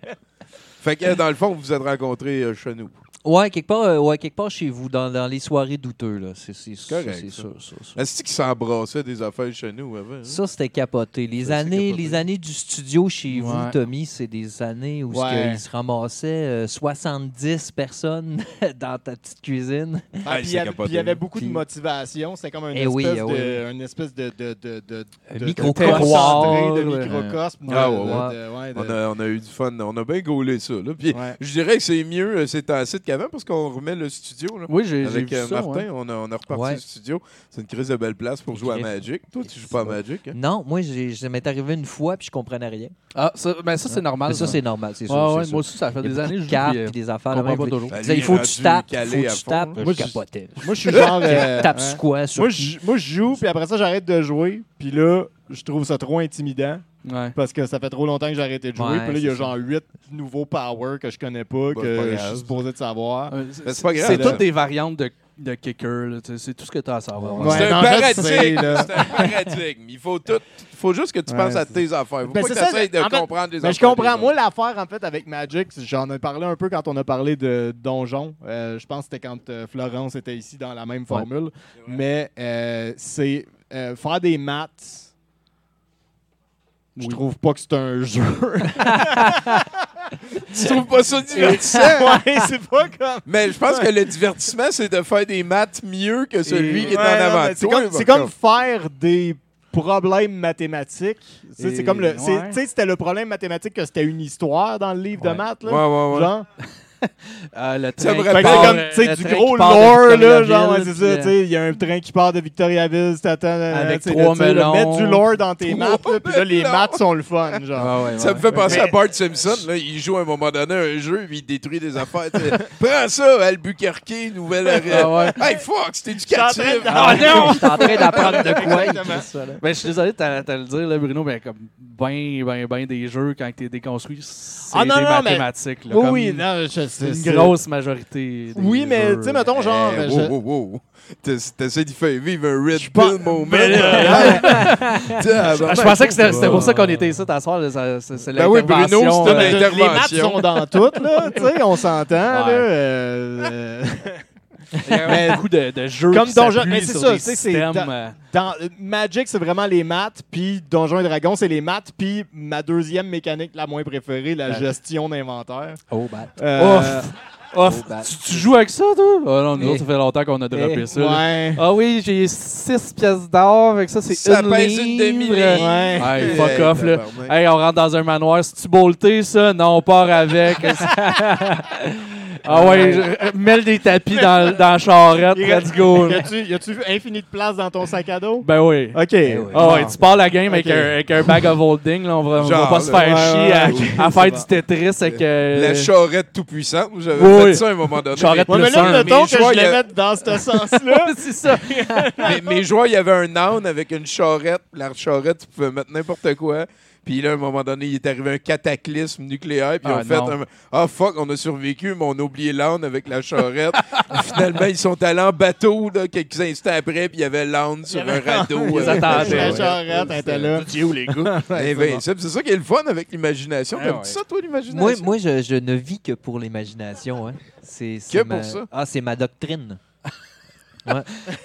fait que, dans le fond, vous vous êtes rencontrés euh, chez nous. Ouais, quelque part, euh, ouais, quelque part chez vous, dans, dans les soirées douteux. là. C'est c'est- correct, c'est ça. sûr, ça, ça. Est-ce qu'ils s'embrassaient des affaires chez nous avant? hein? Ça, c'était capoté. Les, Ça, c'est années, capoté. les années du studio chez vous, Ouais. Tommy, c'est des années où ce Ouais. que il se ramassait euh, 70 personnes dans ta petite cuisine. Ah, puis il c'est y avait- capoté. puis il y avait beaucoup Puis- de motivation. C'était comme une Eh espèce, oui, de, eh oui. une espèce de, de, de, de, Un de- de microcosme. concentré, de Ouais. microcosme. Ah, de- ouais, de- ouais, de- On a, on a eu du fun. On a bien gaulé ça. Là. Puis, Ouais. Je dirais que c'est mieux euh, ces temps-ci qu'avant avant parce qu'on remet le studio. Là. Oui, j'ai Avec vu euh, ça. Martin, ouais. on, a, on a reparti Ouais. le studio. C'est une crise de belle place pour jouer à. Magic. Toi, tu joues pas à Magic. hein? Non, moi, j'ai- ça m'est arrivé une fois puis je comprenais rien. Ah, ça, ben ça, c'est normal. Mais ça, c'est normal, c'est sûr. Ouais, c'est ouais, sûr. moi aussi, ça fait des années que je joue, cartes puis, euh, des affaires. comprends là, pas même. toujours. Il faut que tu tapes, faut que tu tapes. Moi, je- capotais. Moi, je suis genre. euh, Tape hein? quoi? Moi, je joue, puis après ça, j'arrête de jouer. Puis là, je trouve ça trop intimidant. Ouais. Parce que ça fait trop longtemps que j'ai arrêté de jouer. Ouais, puis là, il y a genre 8 nouveaux power que je connais pas, Bah, que pas je suis supposé de savoir. Ben, c'est pas grave, C'est toutes des variantes de, de kicker. C'est tout ce que tu as à savoir. Ouais, c'est un paradigme. C'est un paradigme. Il faut tout. faut juste que tu Ouais, penses à tes affaires. Faut Ben, pas c'est que ça, tu essayes de en fait, comprendre les Mais affaires. je comprends. Moi, l'affaire, en fait, avec Magic, j'en ai parlé un peu quand on a parlé de Donjon. Euh, je pense que c'était quand euh, Florence était ici dans la même formule. Mais euh, c'est euh, faire des maths. Je trouve pas que c'est un jeu. Tu trouves pas ça divertissant? ouais, c'est pas comme. Mais je pense que le divertissement, c'est de faire des maths mieux que celui qui est en Ouais, avant. C'est comme, c'est faire des problèmes mathématiques. Tu sais, C'est comme le. Tu sais, c'était le problème mathématique que c'était une histoire dans le livre Ouais. de maths. Là, Ouais, ouais, ouais. Genre. Ah, le Ça train me rappelle part, comme, euh, du gros lore, là, genre, ouais, c'est ça, euh, tu sais, il y a un train qui part de Victoriaville, t'attends, euh, Avec tu trois tu sais, là, melons. Mettre du lore dans tes Trois maths, là, puis là, les maths sont le fun, genre. Ah ouais, Ça me fait penser Mais- à Bart Simpson. Là, il joue à un moment donné un jeu puis il détruit des affaires. tu sais. Prends ça, Albuquerque, nouvelle Ah ouais. Hey, fuck, c'est éducatif. Ah non! Je suis en train d'apprendre de quoi. Ben, je suis désolé de te le dire, là, Bruno, mais comme ben, ben, ben des jeux, quand t'es déconstruit, c'est Ah, des mais- mathématiques. Là, Oui, non, je. Une grosse majorité. des Oui, mais, tu sais, mettons, genre. Hey, je- wow, wow, wow. T'essaies d'y faire vivre un Red Pill moment. Ah, je pensais que c'était c'était pour ça qu'on était ici soir. C'est Ben oui, Bruno, c'est euh, une les intervention. maths sont dans tout, là, tu sais, on s'entend, là. Ouais. Il y a beaucoup de, de jeux Comme qui Donjon- mais c'est sur ça, des tu sais, c'est systèmes, dans- euh, Dans euh, Magic, c'est vraiment les maths, puis Donjons et Dragons, c'est les maths, puis ma deuxième mécanique la moins préférée, la gestion d'inventaire. Oh, bah. Euh, Off. Oh, bah. tu, tu joues avec ça, toi? Ah non, nous Eh. autres, ça fait longtemps qu'on a droppé Eh. ça. là. ouais. Ah oui, j'ai 6 pièces d'or, avec ça, c'est Ça une pèse une livre. demi-livre. Ouais. Hey, fuck Hey, off, là. tabarnak. Hey, on rentre dans un manoir. C'est-tu bolté, ça? Non, on part avec. ah ouais, je- mêle des tapis dans, dans la charrette. Y Let's go. Y a-tu y a-tu infini de place dans ton sac à dos? Ben oui. Ok. oui. Ah ouais, tu pars la game avec, Ok. un, avec un bag of holding. Là, on va, on va Genre, pas se là. faire Ouais, chier ouais, à, ok, à c'est faire bon. du Tetris avec. euh, La charrette tout puissante. J'avais Oui, fait oui. ça à un moment donné. Charrette Ouais, mais plus là, mettons mes que je y a- mette dans ce sens-là. c'est ça. mes, mes joueurs, il y avait un âne avec une charrette. La charrette, tu pouvais mettre n'importe quoi. Puis là, à un moment donné, il est arrivé un cataclysme nucléaire. Puis ils Ah, ont fait un Ah fuck, on a survécu, mais on a oublié l'âne avec la charrette. Finalement, ils sont allés en bateau là, quelques instants après. Puis il y avait l'âne sur un radeau. Ils avec attendaient. la charrette était là. Tu es où, les gars? Invincible. C'est ça qui est le fun avec l'imagination. Ah, T'aimes-tu ouais. ça, toi, l'imagination? Moi, moi je, je ne vis que pour l'imagination. Hein. C'est, c'est Que ma- pour ça? Ah, c'est ma doctrine.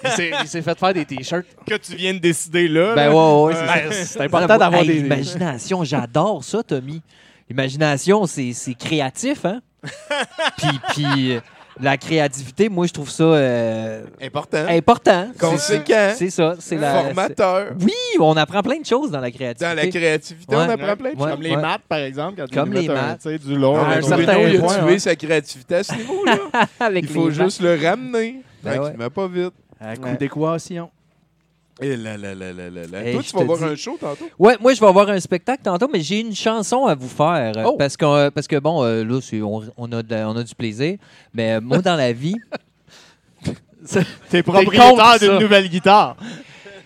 Il s'est- il s'est fait faire des t-shirts. Que tu viens de décider là. Ben là. ouais, ouais, c'est ça. Ben, c'est important d'avoir Hey, des. L'imagination, j'adore ça, Tommy. L'imagination, c'est, c'est créatif, hein? puis, puis euh, la créativité, moi, je trouve ça euh, Important. important. Conséquent. C'est, c'est ça. C'est la, Formateur. c'est- Oui, on apprend plein de choses dans la créativité. Dans la créativité, Ouais. on apprend plein de Ouais. choses. Comme les maths, par exemple. Quand tu Comme les mets un, maths. tu sais, du lore. Ah, un Bruno, certain il a point, tué ouais. sa créativité à ce niveau-là. Avec Il faut juste le ramener. Ben ouais. pas vite. À coup d'équation. Et là, là, là, là, là. Hey, Toi, tu vas voir dis- un show tantôt? Ouais, moi je vais avoir un spectacle tantôt, mais j'ai une chanson à vous faire Oh. parce que parce que bon euh, là on, on a de- on a du plaisir, mais euh, moi dans la vie, T'es propriétaire d'une nouvelle guitare.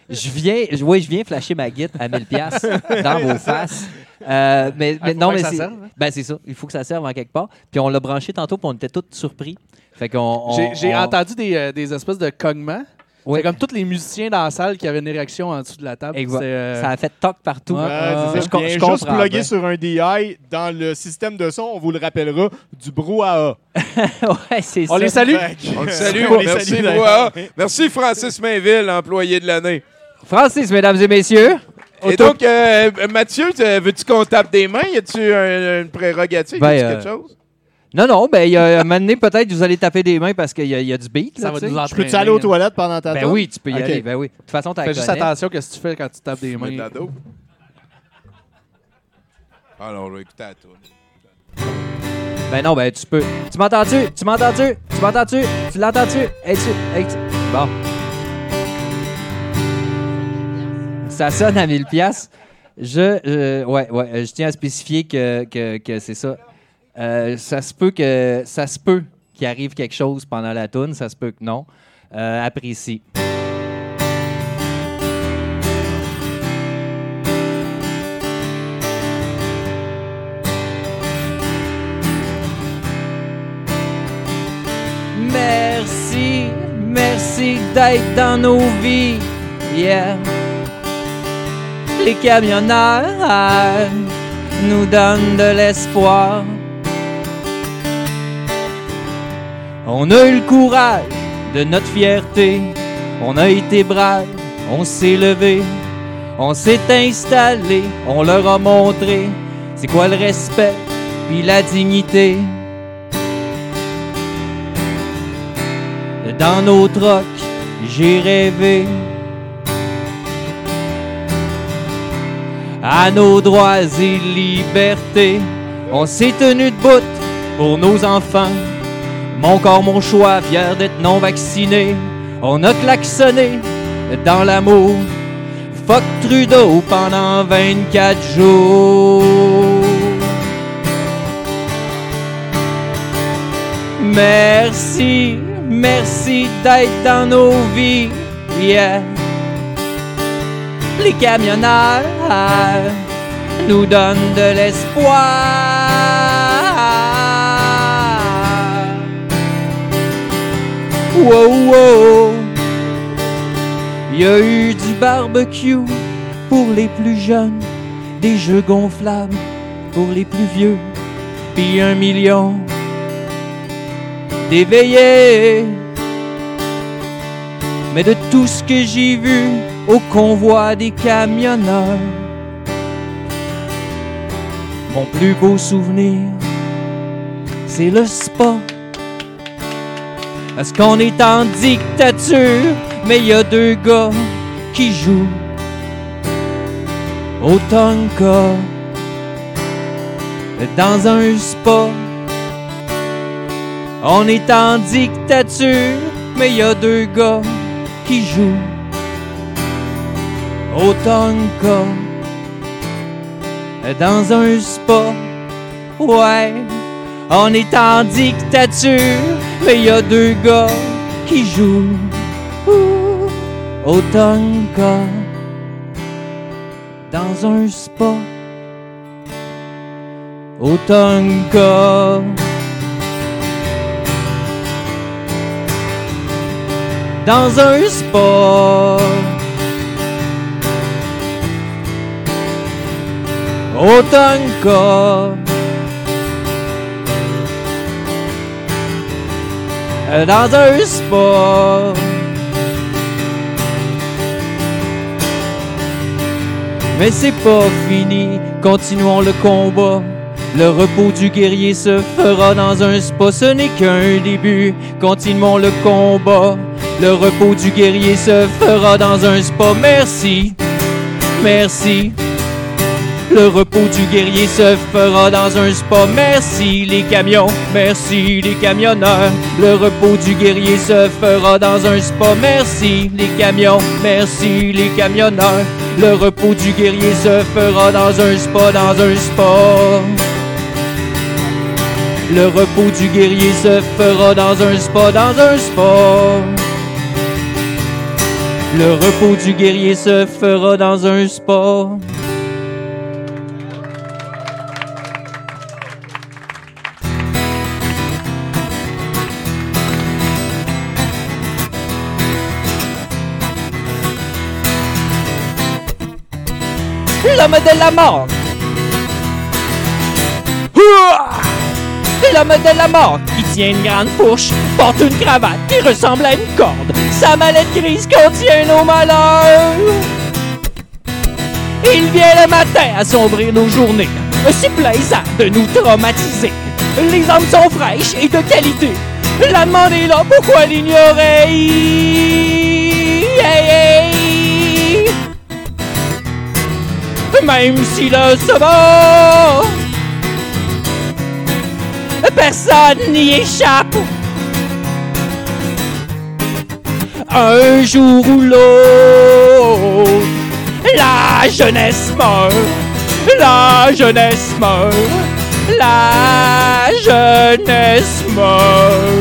je viens je, ouais, je viens flasher ma guide à 1000 pièces dans vos faces. Euh, mais, mais Ah, faut non mais que ça c'est serve, hein? ben c'est ça, il faut que ça serve en quelque part. Puis on l'a branché tantôt, puis on était tous surpris. Fait qu'on on- J'ai on- entendu des, euh, des espèces de cognements. C'est comme tous les musiciens dans la salle qui avaient une érection en dessous de la table. Euh, ça a fait toc partout. Ouais, euh, je je juste comprends, plugger ben. sur un DI dans le système de son, on vous le rappellera, du brouhaha. ouais, c'est ça. On les salue. On le salue. On les Merci, salue, Brouhaha. Merci, Francis Mainville, employé de l'année. Francis, mesdames et messieurs. Et donc, euh, Mathieu, tu- veux-tu qu'on tape des mains? Y a-tu un- une prérogative? Ben, y a euh, quelque chose? Non, non, ben, il y a un moment donné, peut-être, vous allez taper des mains parce qu'il y, y a du beat. Ça là, va tu sais. nous Je entraîner. peux-tu aller aux toilettes pendant ta Ben tour? oui, tu peux y Ok. aller. Ben oui. De toute façon, tu Fais juste attention à ce que tu fais quand tu tapes des de la mains. dope. Alors, on va écouter à toi. Ben non, ben tu peux. Tu m'entends-tu? Tu m'entends-tu? Tu m'entends-tu? Tu l'entends-tu? Es-tu? Es-tu? Bon. Ça sonne à 1000 pièces. Je, euh, ouais, ouais, euh, je tiens à spécifier que, que, que c'est ça. Euh, ça se peut que ça se peut qu'il arrive quelque chose pendant la toune, ça se peut que non. Euh, apprécie. Merci, merci d'être dans nos vies. Yeah. Les camionneurs nous donnent de l'espoir. On a eu le courage de notre fierté. On a été braves, on s'est levé, on s'est installé, on leur a montré c'est quoi le respect puis la dignité. Dans nos trocs, j'ai rêvé à nos droits et libertés. On s'est tenu debout pour nos enfants. Mon corps, mon choix, fier d'être non vacciné. On a klaxonné dans l'amour. Fuck Trudeau pendant 24 jours. Merci, merci d'être dans nos vies. Les camionneurs nous donnent de l'espoir. Wow, wow. Il y a eu du barbecue pour les plus jeunes, des jeux gonflables pour les plus vieux, puis un million d'éveillés. Mais de tout ce que j'ai vu au convoi des camionneurs, mon plus beau souvenir, c'est le spa. Parce qu'on est en dictature, mais y a deux gars qui jouent au Tonka dans un spa. On est en dictature, mais y a deux gars qui jouent au Tonka dans un spa. Ouais, on est en dictature, mais il y a deux gars qui jouent au Tonka dans un spa. Au Tonka. Dans un spa. Au Tonka. Dans un spa. Mais c'est pas fini, continuons le combat. Le repos du guerrier se fera dans un spa, ce n'est qu'un début. Continuons le combat. Le repos du guerrier se fera dans un spa. Merci, merci. Le repos du guerrier se fera dans un spa. Merci les camions, merci les camionneurs. Le repos du guerrier se fera dans un spa. Merci les camions, merci les camionneurs. Le repos du guerrier se fera dans un spa, dans un spa. Le repos du guerrier se fera dans un spa, dans un spa. Le repos du guerrier se fera dans un spa. L'homme de la mort. Ouah! L'homme de la mort qui tient une grande fourche, porte une cravate qui ressemble à une corde. Sa mallette grise contient nos malheurs. Il vient le matin assombrir nos journées, si plaisant de nous traumatiser. Les hommes sont fraîches et de qualité. La demande est là, pourquoi l'ignorer? Même si le sabot Personne n'y échappe. Un jour ou l'autre, la jeunesse meurt. La jeunesse meurt. La jeunesse meurt.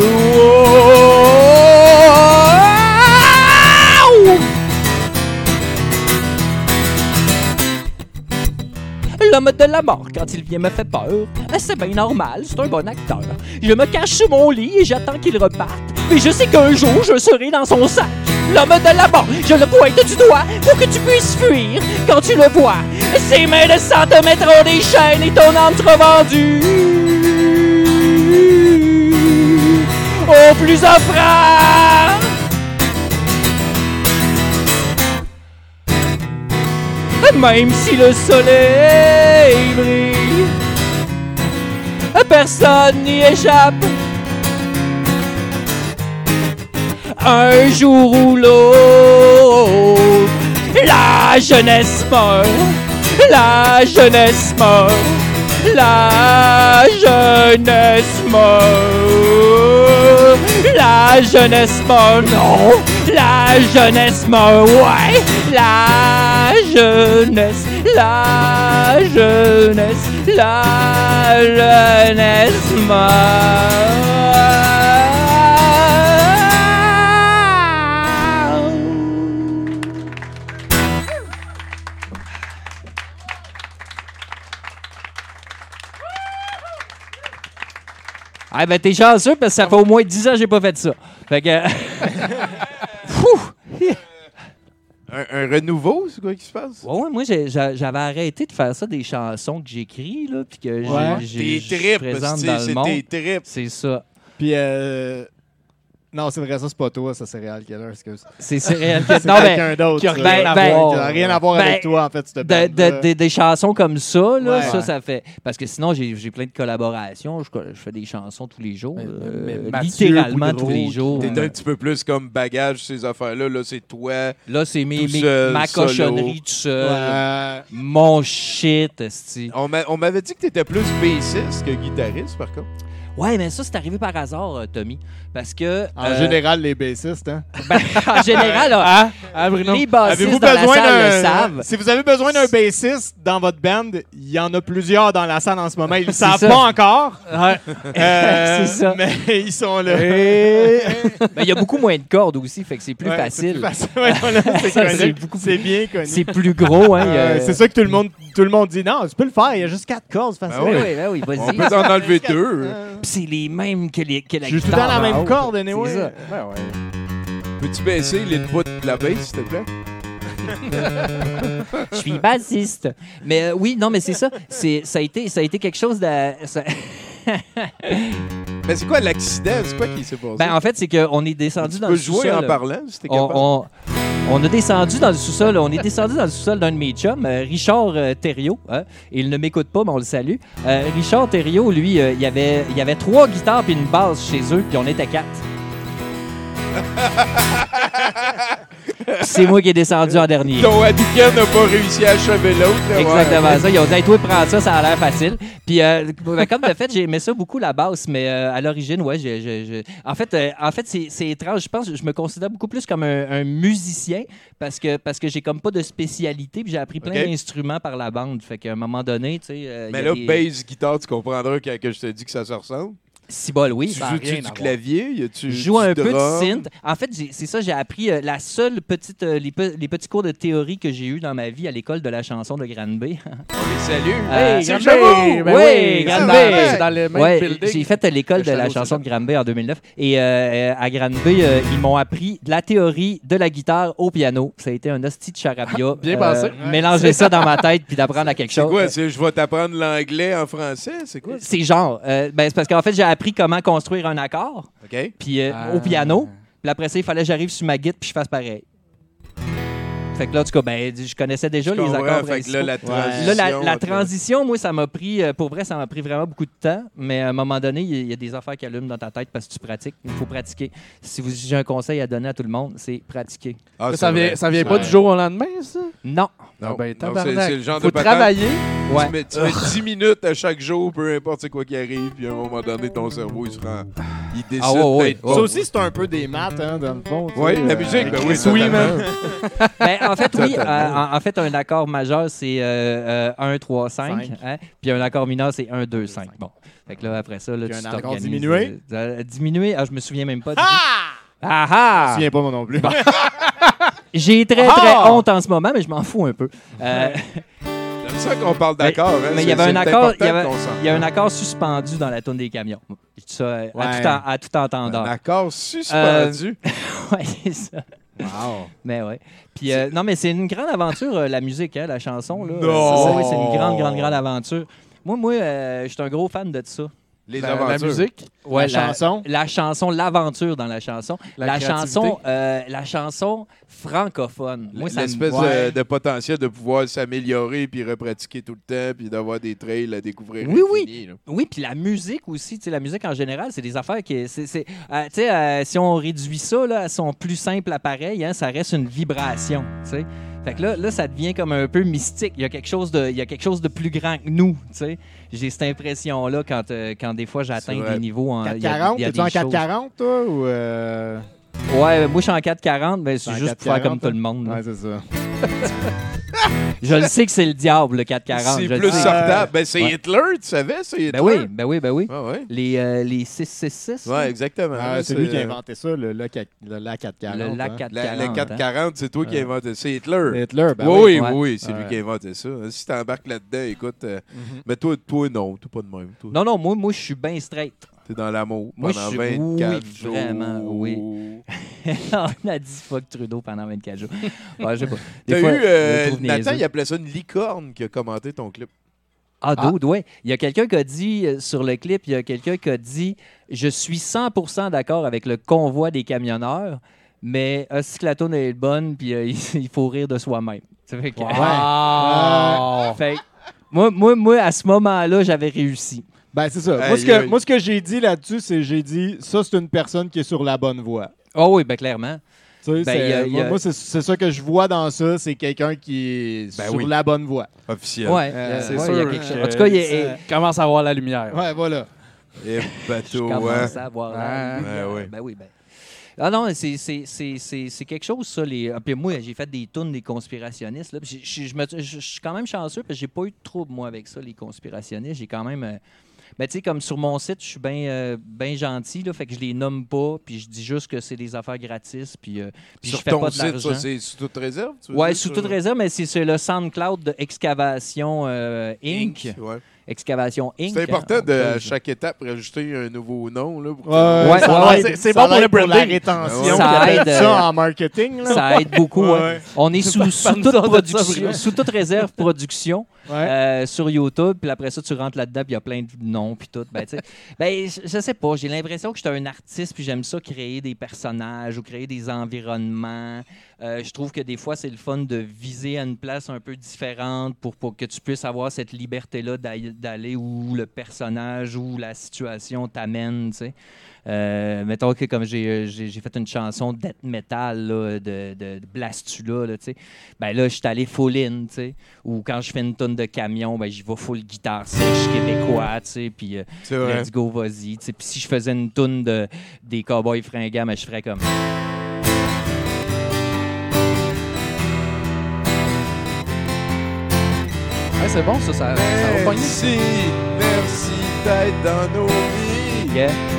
L'homme de la mort, quand il vient, me fait peur. C'est bien normal, c'est un bon acteur. Je me cache sous mon lit et j'attends qu'il reparte. Mais je sais qu'un jour, je serai dans son sac. L'homme de la mort, je le pointe du doigt pour que tu puisses fuir quand tu le vois. Ses mains de sang te mettront des chaînes et ton âme sera vendue. Au plus offrant. Même si le soleil personne n'y échappe. Un jour ou l'autre, la jeunesse meurt, la jeunesse meurt, la jeunesse meurt, la jeunesse meurt, non, la jeunesse meurt, ouais, la jeunesse, la jeunesse, la jeunesse meurt. Ah ben t'es chanceux parce que ça fait au moins 10 ans que j'ai pas fait ça. Fait que... Un, un renouveau, c'est quoi qui se passe? Ouais, ouais, moi, j'avais arrêté de faire ça des chansons que j'écris, là, puis que j'ai- Ouais. j'ai- Tes je tripes, présente c'est- dans le c'est monde. tes tripes. C'est ça. Puis, euh... non, c'est vrai, ça, c'est pas toi, ça, c'est Real Killer, excuse. C'est Céréal C'est Non, mais quelqu'un d'autre. qui a rien à Ben, voir. Qui a rien à voir Ben, avec toi, en fait, cette de- bande-là. de- de- des chansons comme ça, là, Ouais. ça, ça fait... Parce que sinon, j'ai j'ai plein de collaborations. Je, je fais des chansons tous les jours. Mais- euh, mais Mathieu littéralement Boudreau, tous les jours. T'es un petit peu plus comme bagage, ces affaires-là. Là, c'est toi. Là, c'est mes, Tout mes- seul, ma cochonnerie tout seul. Ouais. Mon shit, esti. On m'a- on m'avait dit que t'étais plus bassiste que guitariste, par contre. Ouais, mais ça, c'est arrivé par hasard, euh, Tommy. Parce que... En euh, général, les bassistes, hein. ben, en général, Hein? Hein, Bruno? les bassistes Avez-vous dans la besoin salle le d'un. savent. Si vous avez besoin d'un bassiste dans votre band, il y en a plusieurs dans la salle en ce moment. Ils le C'est savent ça. pas encore. Ouais. Euh, C'est ça. Mais ils sont là. Et- Ben, il y a beaucoup moins de cordes aussi, fait que c'est plus Ouais, facile. C'est bien connu. C'est plus gros, hein. Euh, c'est ça que tout le monde, tout le monde dit. Non, tu peux le faire. Il y a juste quatre cordes. Ben Oui, oui. oui, ben oui, On vas-y. peut en enlever deux. Puis c'est les mêmes que, les, que la Je suis tout le guitare. temps la en même corde, anyway. C'est ça. Ouais, ouais. Peux-tu baisser l'input de la bass, s'il te plaît? Je suis bassiste. Mais euh, oui, non, mais c'est ça. C'est, ça, a été, ça a été quelque chose de... ça- Mais c'est quoi l'accident? C'est quoi qui s'est passé? Ben, en fait, c'est qu'on est descendu tu dans peux le jouer en parlant, si t'es capable. on, on a descendu dans le sous-sol. On est descendu dans le sous-sol d'un de mes chums, euh, Richard euh, hein. Il ne m'écoute pas, mais on le salue. Euh, Richard Thériault, lui, euh, il y avait, il y avait trois guitares puis une basse chez eux, puis on était quatre. C'est moi qui ai descendu en dernier. Ton Hadouken n'a pas réussi à achever l'autre. ouais. Exactement ça. Ils ont dit, hey, toi, prends ça, ça a l'air facile. Puis, euh, ben, comme de fait, j'ai aimé ça beaucoup, la basse, mais euh, à l'origine, ouais, j'ai- j'ai- j'ai- en fait, euh, en fait c'est c'est étrange. Je pense je me considère beaucoup plus comme un, un musicien parce que, parce que j'ai comme pas de spécialité, puis j'ai appris plein d'instruments par la bande. Fait qu'à un moment donné, tu sais. euh, Mais là, des- bass, guitare, tu comprendras quand que je te dis que ça se ressemble. Si bol, oui. tu joues-tu rien du clavier? Y a-tu Je joue du un peu de synth. En fait, c'est ça, j'ai appris euh, la seule petite, euh, les, pe- les petits cours de théorie que j'ai eu dans ma vie à l'école de la chanson de Granby. On les salue. Euh, Hey, c'est Granby! Ben Oui, Granby! dans- c'est dans le même Ouais, building. J'ai fait l'école de la chanson de Granby en 2009. Et euh, à Granby, euh, ils m'ont appris de la théorie de la guitare au piano. Ça a été un hostie de charabia. Euh, Bien pensé. Mélanger ça dans ma tête puis d'apprendre à quelque C'est chose. quoi? c'est Je vais t'apprendre l'anglais en français? C'est quoi? C'est genre. ben, c'est parce qu'en fait, j'ai appris comment construire un accord OK. puis euh, Ah. au piano. Puis après ça, il fallait que j'arrive sur ma guitare puis je fasse pareil. Fait que là, en tout cas, ben, je connaissais déjà Je les comprends, accords fait que là, principaux. la Là, transition. la, la entre- transition, moi, ça m'a pris, euh, pour vrai, ça m'a pris vraiment beaucoup de temps. Mais à un moment donné, il y, a- il y a des affaires qui allument dans ta tête parce que tu pratiques. Il faut pratiquer. Si vous j'ai un conseil à donner à tout le monde, c'est pratiquer. Ah, Ça, c'est vient, vrai. ça vient pas vrai. du jour au lendemain, ça? Non. Non, Ah ben, non, tabarnak. c'est- c'est le genre Faut de patente- travailler. Ouais. Tu mets, tu mets 10 minutes à chaque jour, peu importe c'est quoi qui arrive, puis à un moment donné, ton cerveau, il se rend. Il décide Ah, ouais, ouais. d'être Ça aussi, c'est un peu des maths, hein, dans le fond. tu sais, la euh, musique, ben oui, Chris, oui, totalement. man. Ben, en fait, oui. Euh, en, en fait, un accord majeur, c'est euh, euh, 1, 3, 5. Cinq. Hein? Puis un accord mineur, c'est 1, 2, 5. Bon. Fait que là, après ça, là, Puis tu un accord t'organises, diminué? euh, euh, diminué? Ah, je me souviens même pas. du tout. Ah ah! Je me souviens pas, moi non plus. J'ai très, Ah! très honte en ce moment, mais je m'en fous un peu. Euh, C'est ça qu'on parle d'accord. hein, mais il y avait un accord, il y avait, qu'on s'en il y a un accord suspendu dans la tourne des camions. Je dis ça euh, à, tout, en- à tout entendeur. Un accord suspendu? ouais, c'est ça. Wow. Mais ouais. Puis euh, non, mais c'est une grande aventure, euh, la musique, hein, la chanson. Là. Non! C'est ça, oui, c'est une grande, grande, grande aventure. Moi, moi, euh, je suis un gros fan de ça. Les La, la aventures. musique. Ouais, la chanson. La chanson, l'aventure dans la chanson. La La, chanson, euh, la chanson francophone. Moi, ça me- L'espèce Ouais. de, de potentiel de pouvoir s'améliorer puis repratiquer tout le temps puis d'avoir des trails à découvrir. Oui, oui. Oui, puis la musique aussi, tu sais, la musique en général, c'est des affaires qui. c'est- c'est- euh, tu sais, euh, si on réduit ça là, à son plus simple appareil, hein, ça reste une vibration, tu sais. Fait que là, là, ça devient comme un peu mystique. Il y a quelque chose de, il y a quelque chose de plus grand que nous, tu sais. J'ai cette impression-là quand, euh, quand des fois j'atteins C'est des niveaux en. il y a- 440, il y a t'es-tu en des choses- 440, toi, ou... euh, Ouais, moi je suis en 440, mais c'est en juste pour faire 440, comme tout le monde. là. Ouais, c'est ça. Je le sais que c'est le diable, le 440. C'est plus sortable. Ben, c'est Ouais. Hitler, tu savais? C'est Hitler. Ben oui, ben oui, ben oui. Ah ouais. Les, euh, les 666. là. Ouais, exactement. Ah, c'est lui qui a euh, inventé ça, le, le, le la 440. Le hein. 440. La, la 440, c'est toi qui as inventé ça. C'est Hitler. Hitler, ben oui, oui. oui, Ouais. oui, c'est lui qui a inventé ça. Si t'embarques là-dedans, écoute, euh, Mhm. mais toi, toi, non, toi pas de même. Toi, Non, non, moi, moi je suis bien straight. T'es dans l'amour Moi, pendant je suis- 24 oui, jours. vraiment, oui. On a dit fuck Trudeau pendant 24 jours. Ouais, je sais pas. Des T'as fois, eu, je euh, trouve Nathan, niaiseux. il appelait ça une licorne qui a commenté ton clip. Ah, dude, ouais. Il y a quelqu'un qui a dit euh, sur le clip, il y a quelqu'un qui a dit Je suis 100% d'accord avec le convoi des camionneurs, mais euh, si que la tourne est bonne, puis euh, il faut rire de soi-même. Ça fait que- Wow. Fait que moi, moi, moi, à ce moment-là, j'avais réussi. Ben, c'est ça. moi, ce que, moi, ce que j'ai dit là-dessus, c'est j'ai dit, ça, c'est une personne qui est sur la bonne voie. Oh oui, ben clairement. Tu sais, Ben, c'est- a- moi, a- moi, c'est c'est ça que je vois dans ça, c'est quelqu'un qui est Ben sur oui. la bonne voie. Officiel. Ouais, Euh, C'est ouais, sûr. il y a quelque chose. que En tout cas, il commence à voir la lumière. Ouais, voilà. Et Je bateau, hein. commence à voir la Ouais. lumière. Ouais, ouais. Ben oui, ben. Ah non, c'est- c'est c'est- c'est- c'est quelque chose, ça. Les... ah, Puis moi, j'ai fait des tunes des conspirationnistes. Là. Puis j'ai- Je me- je- je suis quand même chanceux parce que j'ai pas eu de trouble, moi, avec ça, les conspirationnistes. J'ai quand même. euh, Ben, tu sais, comme sur mon site, je suis bien euh, ben gentil, là, fait que je les nomme pas, puis je dis juste que c'est des affaires gratis, puis, euh, puis Sur je fais ton pas de l'argent. c'est sous toute réserve? tu veux Ouais, dire, sous toute réserve, mais c'est le SoundCloud de Excavation euh, Inc. Ouais. Excavation Inc. C'est important hein, de, à peut- chaque étape, rajouter un nouveau nom. Là, pour Ouais, ouais, c'est- bon pour le l'aide la branding. rétention. Ça aide, ça euh, en marketing. Là. Ça aide beaucoup. On est sous, sous toute production, sous toute réserve production Ouais. euh, sur YouTube. Puis après ça, tu rentres là-dedans, puis il y a plein de noms, puis tout. Ben, tu sais, ben, je, je sais pas. J'ai l'impression que je suis un artiste, puis j'aime ça créer des personnages ou créer des environnements. Euh, je trouve que des fois, c'est le fun de viser à une place un peu différente pour, pour que tu puisses avoir cette liberté-là d'aller où le personnage ou la situation t'amène, tu sais. Euh, mettons que comme j'ai euh, j'ai j'ai fait une chanson death metal là, de, de, de Blastula, là, tu sais, ben là, je suis allé full in, tu sais. Ou quand je fais une tonne de camion, ben j'y vais full guitare sèche québécois, tu sais, puis euh, let's go, vas-y. tu sais. Puis si je faisais une tonne de, des cowboys fringants, ben, je ferais comme... Ouais, c'est bon, ça, ça, ça va. Merci, merci d'être dans nos vies. Yeah.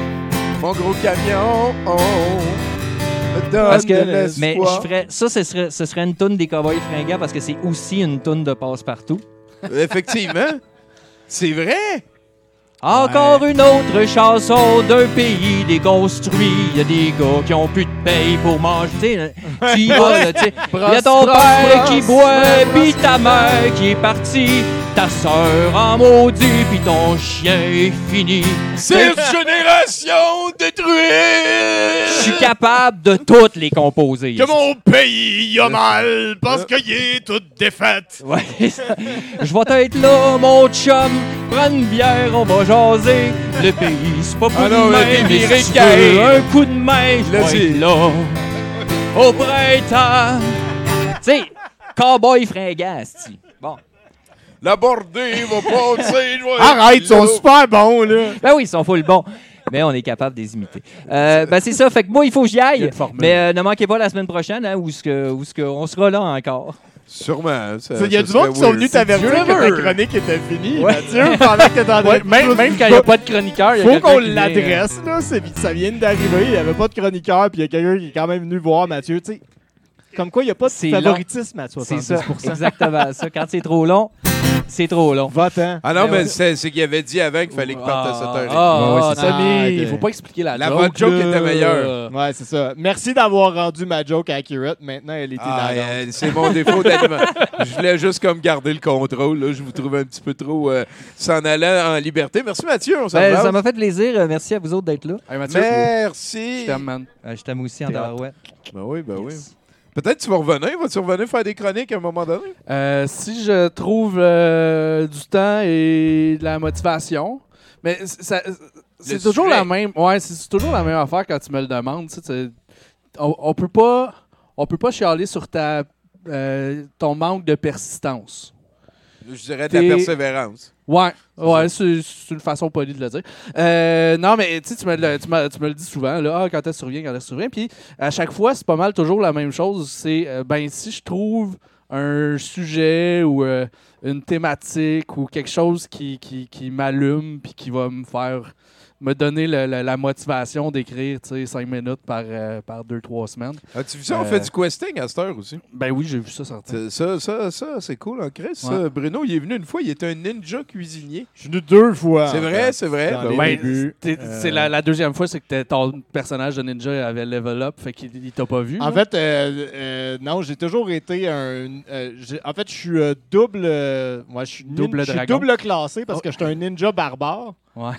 Mon gros camion, on me donne Parce que, mais l'espoir. je ferais, ça, ce serait, ce serait une toune des Cowboys fringants parce que c'est aussi une toune de passe-partout. Effectivement. C'est vrai. Encore une autre chanson d'un pays déconstruit. Il y a des gars qui ont plus de paye pour manger. Tu sais, tu y vas, y a ton père qui boit, puis ta mère qui est partie. Ta sœur en maudit, puis ton chien est fini. Six générations détruites. Je suis capable de toutes les composer. Que mon pays a mal parce qu'il est toute défaite. Ouais. Je vais être là, mon chum. Prends une bière, on va jaser. Le pays, c'est pas pour Ah non, nous mais si un coup de main, je Là. Au printemps. tu sais, cowboy fringant. Bon. La bordée va passer. Arrête, ils sont super bons, là. Ben oui, ils sont full bons. Mais on est capable de les imiter. Euh, ben c'est ça. Fait que moi, il faut que j'y aille. Mais euh, ne manquez pas la semaine prochaine, hein, où, ce que, où ce que on sera là encore. Sûrement. ça- Il y a du monde qui sont venus t'avertir que ta chronique était finie. Ouais. Mathieu, pendant que t'es en Ouais, même, même quand il n'y a pas de chroniqueur, il y a Faut quelqu'un qu'on l'adresse, là. c'est- Ça vient d'arriver. Il n'y avait pas de chroniqueur, puis il y a quelqu'un qui est quand même venu voir Mathieu. Tu sais, comme quoi, il n'y a pas de C'est favoritisme à C'est ça. 70 Exactement ça. Quand c'est trop long, c'est trop long. Va-t'en. Ah non, Mais mais ouais. c'est c'est qu'il avait dit avant qu'il fallait qu'il parte à 7h30. Ah, Ouais, ouais, ah, c'est ça. Tommy, Ah, il faut pas expliquer la, La joke. votre joke là. était meilleure. Ouais, c'est ça. Merci d'avoir rendu ma joke accurate. Maintenant, elle était Ah, euh, c'est mon défaut je voulais juste comme garder le contrôle. Là. Je vous trouvais un petit peu trop euh, s'en allant en liberté. Merci Mathieu, on s'en Ben, va. ça m'a fait plaisir. Euh, Merci à vous autres d'être là. Hey, Mathieu, Merci. je t'aime, man. Euh, je t'aime aussi en tabarouette. Ben oui, ben oui. Peut-être tu vas revenir. Vas-tu revenir faire des chroniques à un moment donné? Euh, si je trouve euh, du temps et de la motivation, mais ça- c'est toujours sujet. la même. Ouais, c'est toujours la même affaire quand tu me le demandes. tu sais, c'est- On, on peut pas, on peut pas chialer sur ta, euh, ton manque de persistance. Je dirais ta persévérance. Ouais, ouais, c'est une façon polie de le dire. Euh, non, mais tu me, le- tu me- tu me le dis souvent, là, ah, quand tu reviens, quand tu reviens. Puis à chaque fois, c'est pas mal toujours la même chose. C'est, euh, ben, si je trouve un sujet ou euh, une thématique ou quelque chose qui, qui, qui m'allume puis qui va me faire me donner le- le- la motivation d'écrire, tu sais, cinq minutes par, euh, par deux, trois semaines. As-tu vu ça? On Euh, fait du questing à cette heure aussi. Ben oui, j'ai vu ça sortir. Ça, ça, ça, c'est cool en Chris. Ouais. Bruno, il est venu une fois. Il était un ninja cuisinier. Je suis venu deux fois. C'est vrai, fait, c'est vrai. Ben Euh, C'est la, la deuxième fois, c'est que t'es- ton personnage de ninja avait level up, fait qu'il il t'a pas vu. En là. fait, euh, euh, non, j'ai toujours été un. euh, j'ai- en fait, je suis euh, double. euh, ouais, je suis Double je suis dragon. double classé parce Oh. que je suis un ninja barbare. Ouais.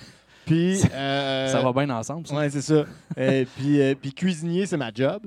Puis. euh, ça va bien ensemble. ça. Ouais, c'est ça. Euh, puis, euh, puis cuisinier, c'est ma job.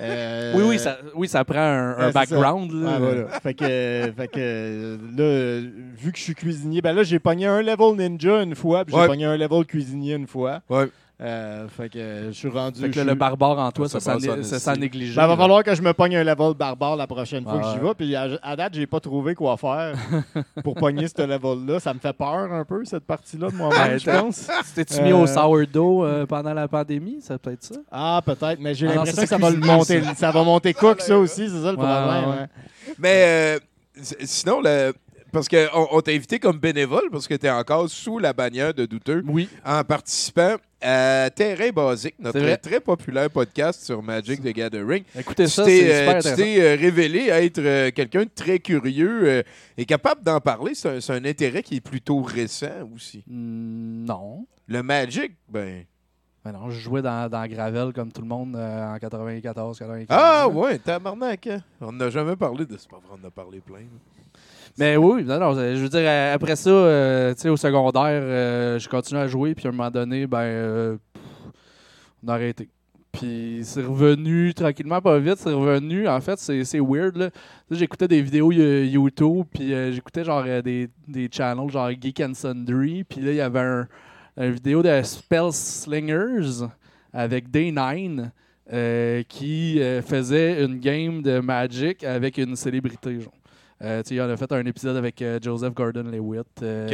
Euh, Oui, oui, ça, oui, ça prend un, background. là. Ouais, voilà. Fait que, fait que là, vu que je suis cuisinier, ben là, j'ai pogné un level ninja une fois, puis j'ai Ouais. pogné un level cuisinier une fois. Ouais. Euh, fait que je suis rendu. Fait que là, le barbare en toi, Ça ça, ça, ça, ça négligé. Ben, va falloir que je me pogne un level barbare la prochaine fois Ah que j'y vais. Puis à, à date, j'ai pas trouvé quoi faire pour pogner ce level-là. Ça me fait peur un peu, cette partie-là de moi-même, Ben, je pense. T'es-tu mis au Euh, sourdough euh, pendant la pandémie? C'est peut-être ça? Ah, peut-être, mais j'ai Ah l'impression ça, que ça va le monter. ça. Ça va monter cook, ça aussi, c'est ça le Ouais, problème. ouais. hein. Mais euh, sinon, le- parce qu'on on, t'a invité comme bénévole parce que tu es encore sous la bannière de douteux Oui. en participant à Terrain Basique, notre très populaire podcast sur Magic the Gathering. Écoutez Tu ça, c'est euh, super tu t'es euh, révélé être euh, quelqu'un de très curieux et capable d'en parler. C'est un, intérêt qui est plutôt récent aussi. Hmm, non. Le Magic, ben. Ben non, je jouais dans, dans Gravel comme tout le monde euh, en 94, 95. Ah ouais, tabarnak. hein? On n'a jamais parlé de c'est pas vrai, on en a parlé plein. Mais oui, non, non, je veux dire, euh, après ça, euh, au secondaire, euh, je continue à jouer, puis à un moment donné, ben, euh, on a arrêté. Puis c'est revenu tranquillement, pas vite, c'est revenu. En fait, c'est weird, là. J'écoutais des vidéos euh, YouTube, puis euh, j'écoutais genre euh, des, des channels genre Geek and Sundry, puis là, il y avait un, une vidéo de Spell Slingers avec Day9 euh, qui euh, faisait une game de Magic avec une célébrité, genre. Euh, il en a fait un épisode avec euh, Joseph Gordon-Lewitt. euh.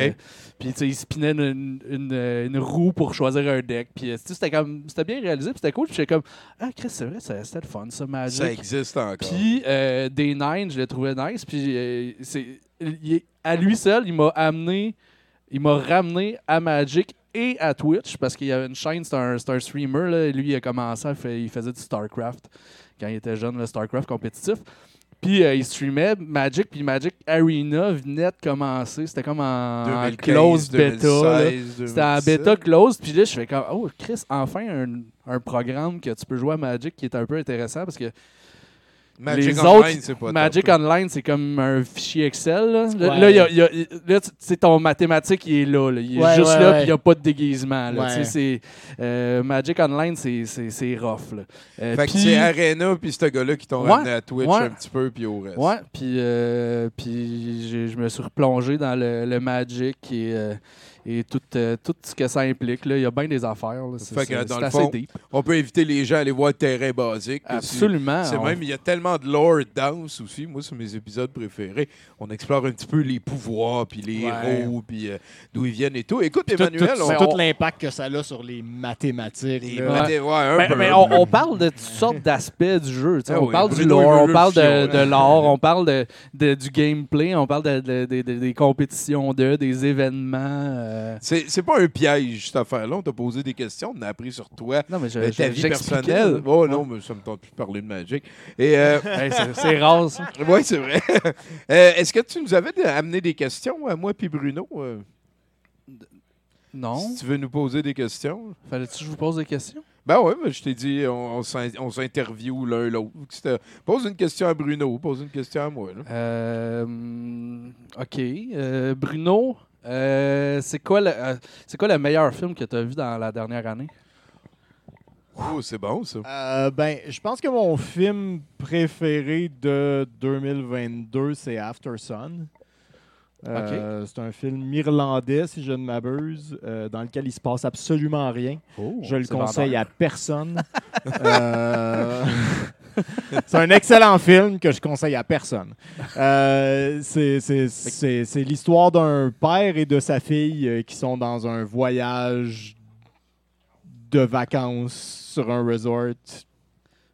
Puis, il spinait une, une, euh, une roue pour choisir un deck. Puis, euh, c'était comme, c'était bien réalisé, puis c'était cool. Puis, j'étais comme, ah, Chris, c'est vrai, c'était le fun, ça, Magic. Ça existe encore. Puis, Day 9, je l'ai trouvé nice. Puis, c'est, à lui seul, il m'a amené, il m'a ramené à Magic et à Twitch parce qu'il y avait une chaîne, c'est un, un streamer. Là, lui, il a commencé, il, fait- il faisait du StarCraft quand il était jeune, le StarCraft compétitif. Puis euh, il streamait Magic, puis Magic Arena venait de commencer. C'était comme en, en 2015, close. 2016, C'était en 2017. bêta close. Puis là, je fais comme, oh, Chris, enfin un, un programme que tu peux jouer à Magic qui est un peu intéressant parce que Magic les Online, c'est pas Magic top. Online, c'est comme un fichier Excel. Là, Ouais. là, il y a- il y a- là, tu- c'est ton mathématique, il est là. là. Il est Ouais, juste ouais, là, puis il n'y a pas de déguisement. là. Ouais. Tu sais, c'est, euh, Magic Online, c'est, c'est, c'est rough. Là. Euh, Fait que puis- c'est Arena puis ce gars-là qui t'ont Ouais, ramené à Twitch ouais. un petit peu puis au reste. Ouais, puis, euh, je me suis replongé dans le, le Magic et, euh, et tout, euh, tout ce que ça implique. Là. Il y a bien des affaires. là. C'est, Fait que, c'est- dans c'est le assez fond, deep. On peut inviter les gens à aller voir Terrain Basique. Absolument. C'est On- même, il y a tellement de lore dense aussi. Moi, c'est mes épisodes préférés. On explore un petit peu les pouvoirs, puis les Ouais. héros, puis euh, d'où ils viennent et tout. Écoute, Tout, tout, Emmanuel, on... c'est tout l'impact que ça a sur les mathématiques. Les là. mathé- ouais, un peu, mais on, parle de toutes sortes d'aspects du jeu. Ah on oui, parle du lore, on parle de, le de l'art, on parle de, de- du gameplay, on parle de, de- de- de- des compétitions de, des événements. euh. C'est c'est pas un piège, cette affaire-là. On t'a posé des questions, on a appris sur toi, Non, mais je- euh, je- ta vie personnelle. Oh non, mais ça me tente plus de parler de Magic. Et euh, Hey, c'est- rare, ça. oui, c'est vrai. Euh, Est-ce que tu nous avais amené des questions à moi puis Bruno? euh, Non. Si tu veux nous poser des questions. Fallait-tu que je vous pose des questions? Ben oui, mais je t'ai dit, on, on s'in- on s'interviewe l'un l'autre. Pose une question à Bruno, pose une question à moi. là. Euh, OK. Euh, Bruno, euh, c'est quoi, le- euh, c'est quoi le meilleur film que tu as vu dans la dernière année? Oh, c'est bon, ça. Euh, ben, je pense que mon film préféré de 2022, c'est After Sun. Euh, C'est un film irlandais, si je ne m'abuse, euh, dans lequel il se passe absolument rien. je le conseille vendeur. à personne. Euh, c'est un excellent film que je conseille à personne. Euh, c'est- l'histoire d'un père et de sa fille euh, qui sont dans un voyage de vacances sur un resort.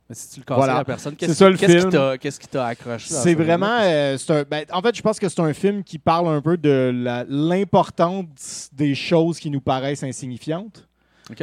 Mais si tu le conseilles Voilà. à personne, C'est qu'est-ce le qu'est-ce qui film. t'a- qu'est-ce qui t'a accroché? C'est ce vraiment. euh, un- ben, en fait, je pense que c'est un film qui parle un peu de l'importance des choses qui nous paraissent insignifiantes.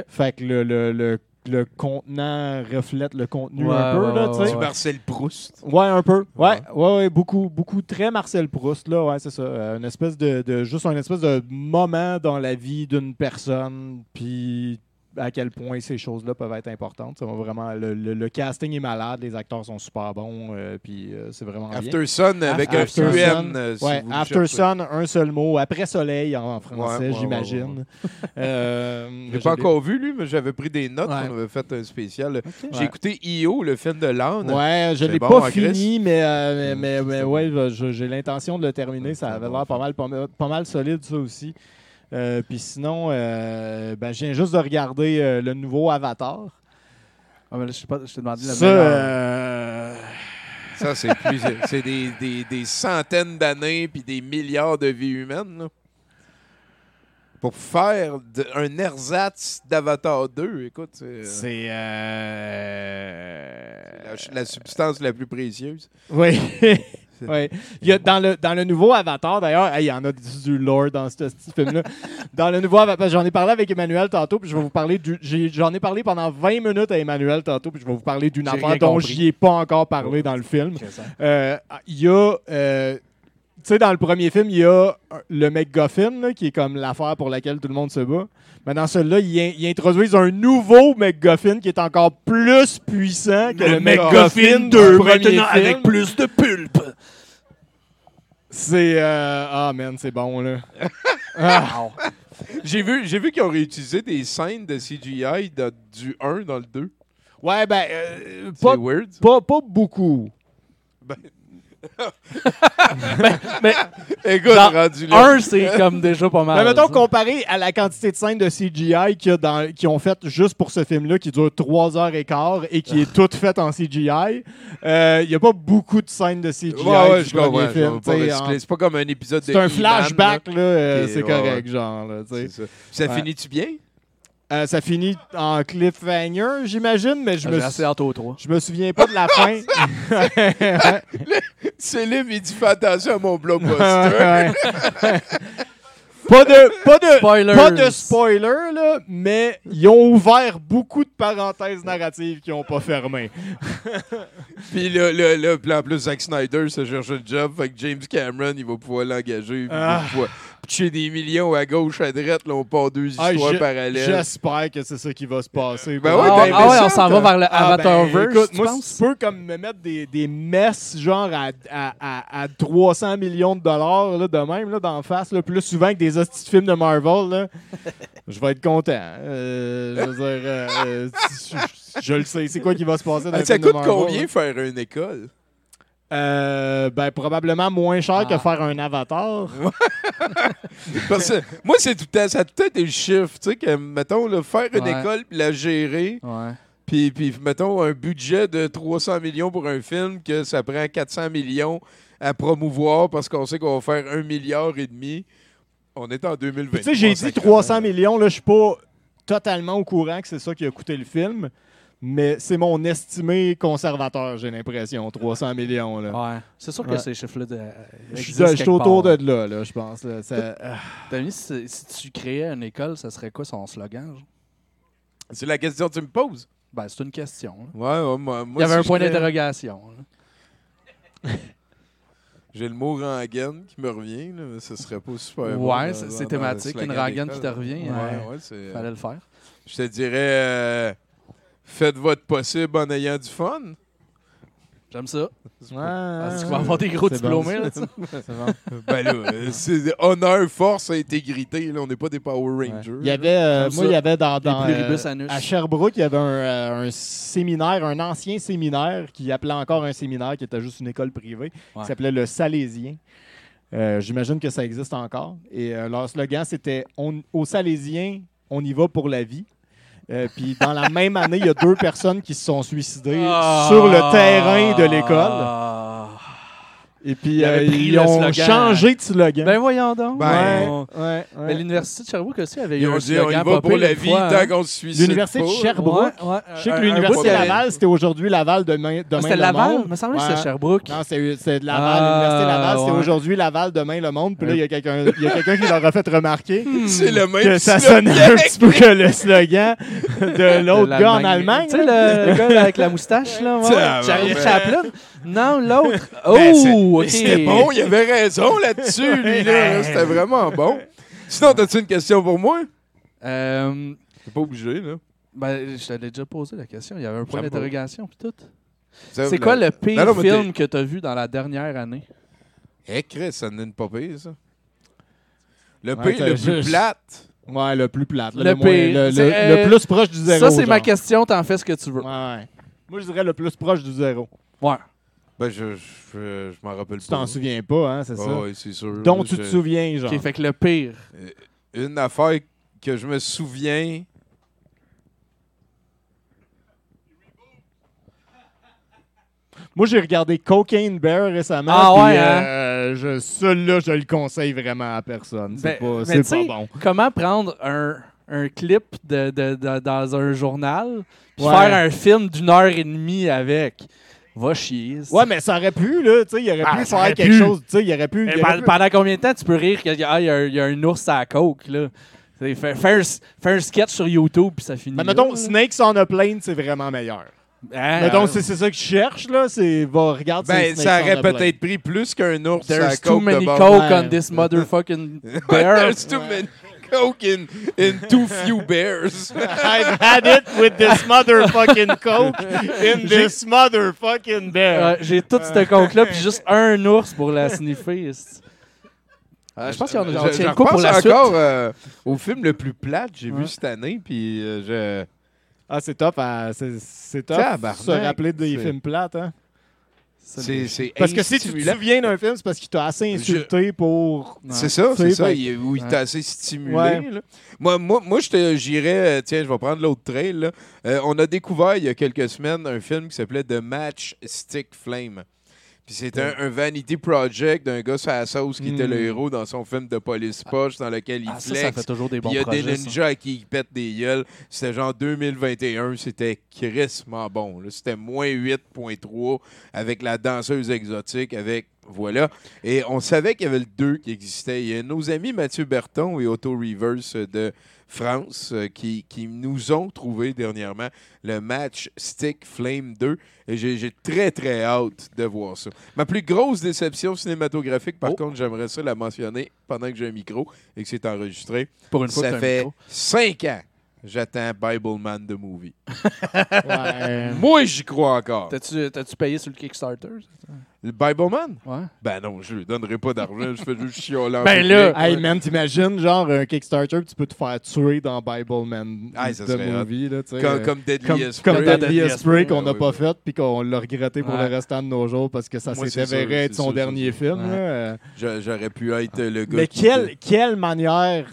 Fait que le, le, le, le contenant reflète le contenu Ouais, un peu. ouais, là, ouais, tu sais. Du Marcel Proust. Ouais, un peu. Ouais, Ouais. ouais, ouais, beaucoup, beaucoup très Marcel Proust là, ouais, c'est ça. Euh, une espèce de, de- juste un espèce de moment dans la vie d'une personne, puis à quel point ces choses-là peuvent être importantes. Ça vraiment, le, le- le casting est malade, les acteurs sont super bons, euh, puis euh, c'est vraiment bien. After Sun avec un After UN. Sun, euh, si ouais, After. Sun, un seul mot. Après soleil en français, Ouais, ouais, j'imagine. Euh, Je l'ai pas encore vu, lui, mais j'avais pris des notes. On avait fait un spécial. J'ai écouté I.O., le film de l'âne. Ouais, je l'ai bon, pas hein, fini, mais, mais, mais, Mm, mais c'est ouais, j'ai l'intention de le terminer. Ça avait l'air pas mal, pas, mal- pas mal solide, ça aussi. Euh, Puis sinon, euh, ben, je viens juste de regarder euh, le nouveau Avatar. Ah, mais là, je sais pas, je t'ai demandé la Ça, meilleure. euh, Ça, c'est plus. c'est des, des- des centaines d'années puis des milliards de vies humaines. là. Pour faire de- un ersatz d'Avatar 2, écoute, c'est euh, euh, la substance la plus précieuse. Oui. Oui. Il y a, dans, le, dans le nouveau Avatar, d'ailleurs, hey, il y en a du, lore dans ce film-là. Dans le nouveau Avatar, j'en ai parlé avec Emmanuel tantôt, puis je vais vous parler du. j'ai- J'en ai, parlé pendant 20 minutes à Emmanuel tantôt, puis je vais vous parler d'une affaire dont j'y ai pas encore parlé dans le film. Euh, Il y a. euh, sais, dans le premier film, il y a un- le MacGuffin, là, qui est comme l'affaire pour laquelle tout le monde se bat. Mais dans celui-là, ils, in- ils introduisent un nouveau MacGuffin qui est encore plus puissant que le, MacGuffin du premier film. plus de pulpe. C'est. euh, Ah, man, c'est bon, là. Ah. J'ai vu, j'ai vu qu'ils ont réutilisé des scènes de CGI de- du 1 dans le 2. Ouais, ben, euh, C'est pas, weird. pas, pas beaucoup. Mais Écoute, Dans rendu là. un, c'est comme déjà pas mal. Mais mettons, ça. comparé à la quantité de scènes de CGI qu'il y a dans, qui ont fait juste pour ce film-là, qui dure 3 heures et quart et qui est toute faite en CGI, euh, il n'y a pas beaucoup de scènes de CGI. Ouais, ouais, du je comprends. C'est pas comme un épisode de C'est un flashback, là. là, euh, c'est ouais, correct, ouais. genre. Là, ça. Ça Ouais. finit-tu bien? Euh, ça finit en cliffhanger, j'imagine, mais je me, J'ai assez hâte au 3. je me souviens pas de la fin. Célim, il dit fais attention à mon blockbuster. Pas de, pas de, Spoilers. pas de spoiler, là, mais ils ont ouvert beaucoup de parenthèses narratives qui n'ont pas fermé. Puis là, là, là, puis en plus, Zack Snyder se cherche un job, fait que James Cameron, il va pouvoir l'engager. puis Ah. Pitcher des millions à gauche, à droite. Là, on part deux Ah, histoires je- parallèles. J'espère que c'est ça qui va se passer. Ben ouais, ah, ben, ah ouais, on s'en va vers le Ah, ben, Avatarverse, écoute, tu moi, penses? tu peux comme me mettre des, des messes genre à, à, à, à 300 millions de dollars là, de même là, d'en face, là, plus souvent que des hosties de films de Marvel. Là. je vais être content. Euh, je veux dire, euh, euh, je, je le sais. C'est quoi qui va se passer dans Ah, les ça films de coûte Marvel, combien là? faire une école? Euh, ben, probablement moins cher que Ah. faire un avatar. Parce que moi, c'est tout ça a tout le temps été le chiffre. Tu sais, que, mettons, là, faire une Ouais. école puis la gérer, Ouais. Puis, puis, mettons, un budget de 300 millions pour un film que ça prend 400 millions à promouvoir parce qu'on sait qu'on va faire un milliard et demi. On est en 2020. Tu sais, j'ai dit 300 millions, là, je suis pas totalement au courant que c'est ça qui a coûté le film, mais c'est mon estimé conservateur, j'ai l'impression, 300 millions. Là. Ouais. C'est sûr que Ouais. ces chiffres-là. de- Je suis autour de là, là, je pense. là. Ça- mis, si, si tu créais une école, ça serait quoi son slogan? genre? C'est la question que tu me poses. Ben, c'est une question. là. Ouais, ouais, moi, moi, Il y avait si un point crée- d'interrogation. J'ai le mot rengaine qui me revient, là, mais ce serait pas super Ouais, c'est thématique. Une rengaine qui te revient. Ouais, euh, ouais, c'est- Fallait le faire. Je te dirais, euh, faites votre possible en ayant du fun. J'aime ça. Ouais, Parce va avoir des gros bon, diplômés. là, bon. ben là, euh, c'est honneur, force, intégrité. Là, on n'est pas des Power Rangers. Il y avait, euh, moi, ça, il y avait dans, euh, à Sherbrooke, il y avait un, euh, un séminaire, un ancien séminaire qui appelait encore un séminaire qui était juste une école privée, Ouais. qui s'appelait le Salésien. Euh, J'imagine que ça existe encore. Et euh, leur slogan, c'était Au Salésien, on y va pour la vie. Euh, Puis dans la même année, il y a deux personnes qui se sont suicidées Ah. sur le terrain de l'école. Ah. Et puis euh, ils ont slogan. changé de slogan. Ben voyons donc. Ben, On- ouais, ouais. Mais l'Université de Sherbrooke aussi avait Ils eu ont un dit, on y slogan va pas pour la vie fois, hein. tant qu'on se suicide L'Université de. Sherbrooke. Ouais, ouais. Je sais que un l'Université Laval, c'était aujourd'hui Laval, demain, demain C'était le Laval? monde. Il me semblait que c'était Sherbrooke. Non, c'est c'est de Laval. Ah, L'Université de Laval, c'était ouais. aujourd'hui Laval, demain le monde. Puis là, il y a quelqu'un il y a quelqu'un qui leur a fait remarquer C'est le même que ça slogan. sonnait un petit peu que le slogan de l'autre gars en. Allemagne. Tu sais, là. le gars avec la moustache, là. Charlie ben, Chaplin? Non, l'autre. Ben, c'est- Oh. C'était bon, il avait raison là-dessus, lui. là. C'était vraiment bon. Sinon, as-tu une question pour moi? Euh, T'es pas obligé, là. ben, je t'avais déjà posé la question. Il y avait un point d'interrogation puis tout. C'est quoi le pire Non, non, film que tu as vu dans la dernière année? Eh, Chris, ça n'est pas pire, ça. Le Ouais, pire, le t'as- plus plate. Ouais, le plus plate. là, Le moins- le, le- C'est, le euh, plus proche du zéro. Ça, c'est ma question. T'en fais ce que tu veux. Ouais. Moi, je dirais le plus proche du zéro. Ouais. Ben, je, je, je, m'en rappelle Tu pas. t'en souviens pas, hein, c'est ça? ouais, c'est sûr. Dont Je- tu te souviens, genre. OK, fait que le pire. Une affaire que je me souviens. Moi, j'ai regardé Cocaine Bear récemment. Ah ouais, hein? euh, je, celui-là, je le conseille vraiment à personne. C'est Ben, pas, c'est tu pas bon. Comment prendre un, un clip de, de- de- dans un journal puis Ouais. faire un film d'une heure et demie avec? Va chier. Ouais, mais ça aurait pu, là. Tu sais, il aurait Ah, pu ça faire aurait quelque pu. chose. Tu sais, il aurait pu. Mais il aurait pe- pu- pendant combien de temps tu peux rire qu'il y a, ah, y a un- il y a un ours à la coke, là? Fais un, sketch sur YouTube puis ça finit. Mais mettons, là. Snakes on a Plane, c'est vraiment meilleur. Hein, mettons, euh, c'est ça que je cherche, là, c'est. Va, regarde Ben, ça aurait peut-être pris plus qu'un ours à There's coke too many coke Ouais. on this motherfucking bear. There's too many coke in, in too few bears. I've had it with this motherfucking coke in this motherfucking bear. Ouais, J'ai tout ce coke-là puis juste un ours pour la sniffer. Euh, je pense qu'on Je- on je tient le coup pour la suite. encore euh, au film le plus plate que j'ai Ouais. vu cette année, puis euh, je... Ah, c'est top. hein, c'est, top. Tabarnak, Se rappeler des films plates, hein. C'est Parce que si tu te souviens d'un film, c'est parce qu'il t'a assez insulté pour. C'est ça, c'est ça. fait- il- où il t'a assez stimulé. Ouais. là. Moi, moi, moi je te- j'irais, euh, tiens, je vais prendre l'autre trail. là. Euh, on a découvert il y a quelques semaines un film qui s'appelait The Match Stick Flame. Puis c'était un, un vanity project d'un gars sur la sauce qui était le Mm. héros dans son film de police poche dans lequel il Ah, ça, flex. ça fait toujours des bons il y a projets. des ça. ninjas à qui il pète des gueules. C'était genre 2021, c'était crissement bon. C'était moins 8.3 avec la danseuse exotique, avec. Voilà. Et on savait qu'il y avait le 2 qui existait. Il y a nos amis Mathieu Berton et Auto Reverse de France euh, qui, qui nous ont trouvé dernièrement le match Stick Flame 2. Et j'ai très, très hâte de voir ça. Ma plus grosse déception cinématographique, par Oh. contre, j'aimerais ça la mentionner pendant que j'ai un micro et que c'est enregistré. Pour une fois Ça fait. 5 ans j'attends Bible Man the Movie. Ouais. Moi, j'y crois encore. T'as-tu t'as-tu payé sur le Kickstarter? Le Bible Man? Ouais. Ben non, je lui donnerai pas d'argent, je fais juste chialer en Ben là, Hey man, t'imagines genre un Kickstarter, tu peux te faire tuer dans Bible Man ça the movie, là, tu sais, Comme, euh, comme Deadly comme, Esprit. comme Deadly Esprit, qu'on n'a ouais, pas ouais. fait puis qu'on l'a regretté pour Ouais. le restant de nos jours parce que ça Moi, s'est avéré sûr, être son sûr, dernier film. J'aurais pu être le gars Mais quelle, quelle manière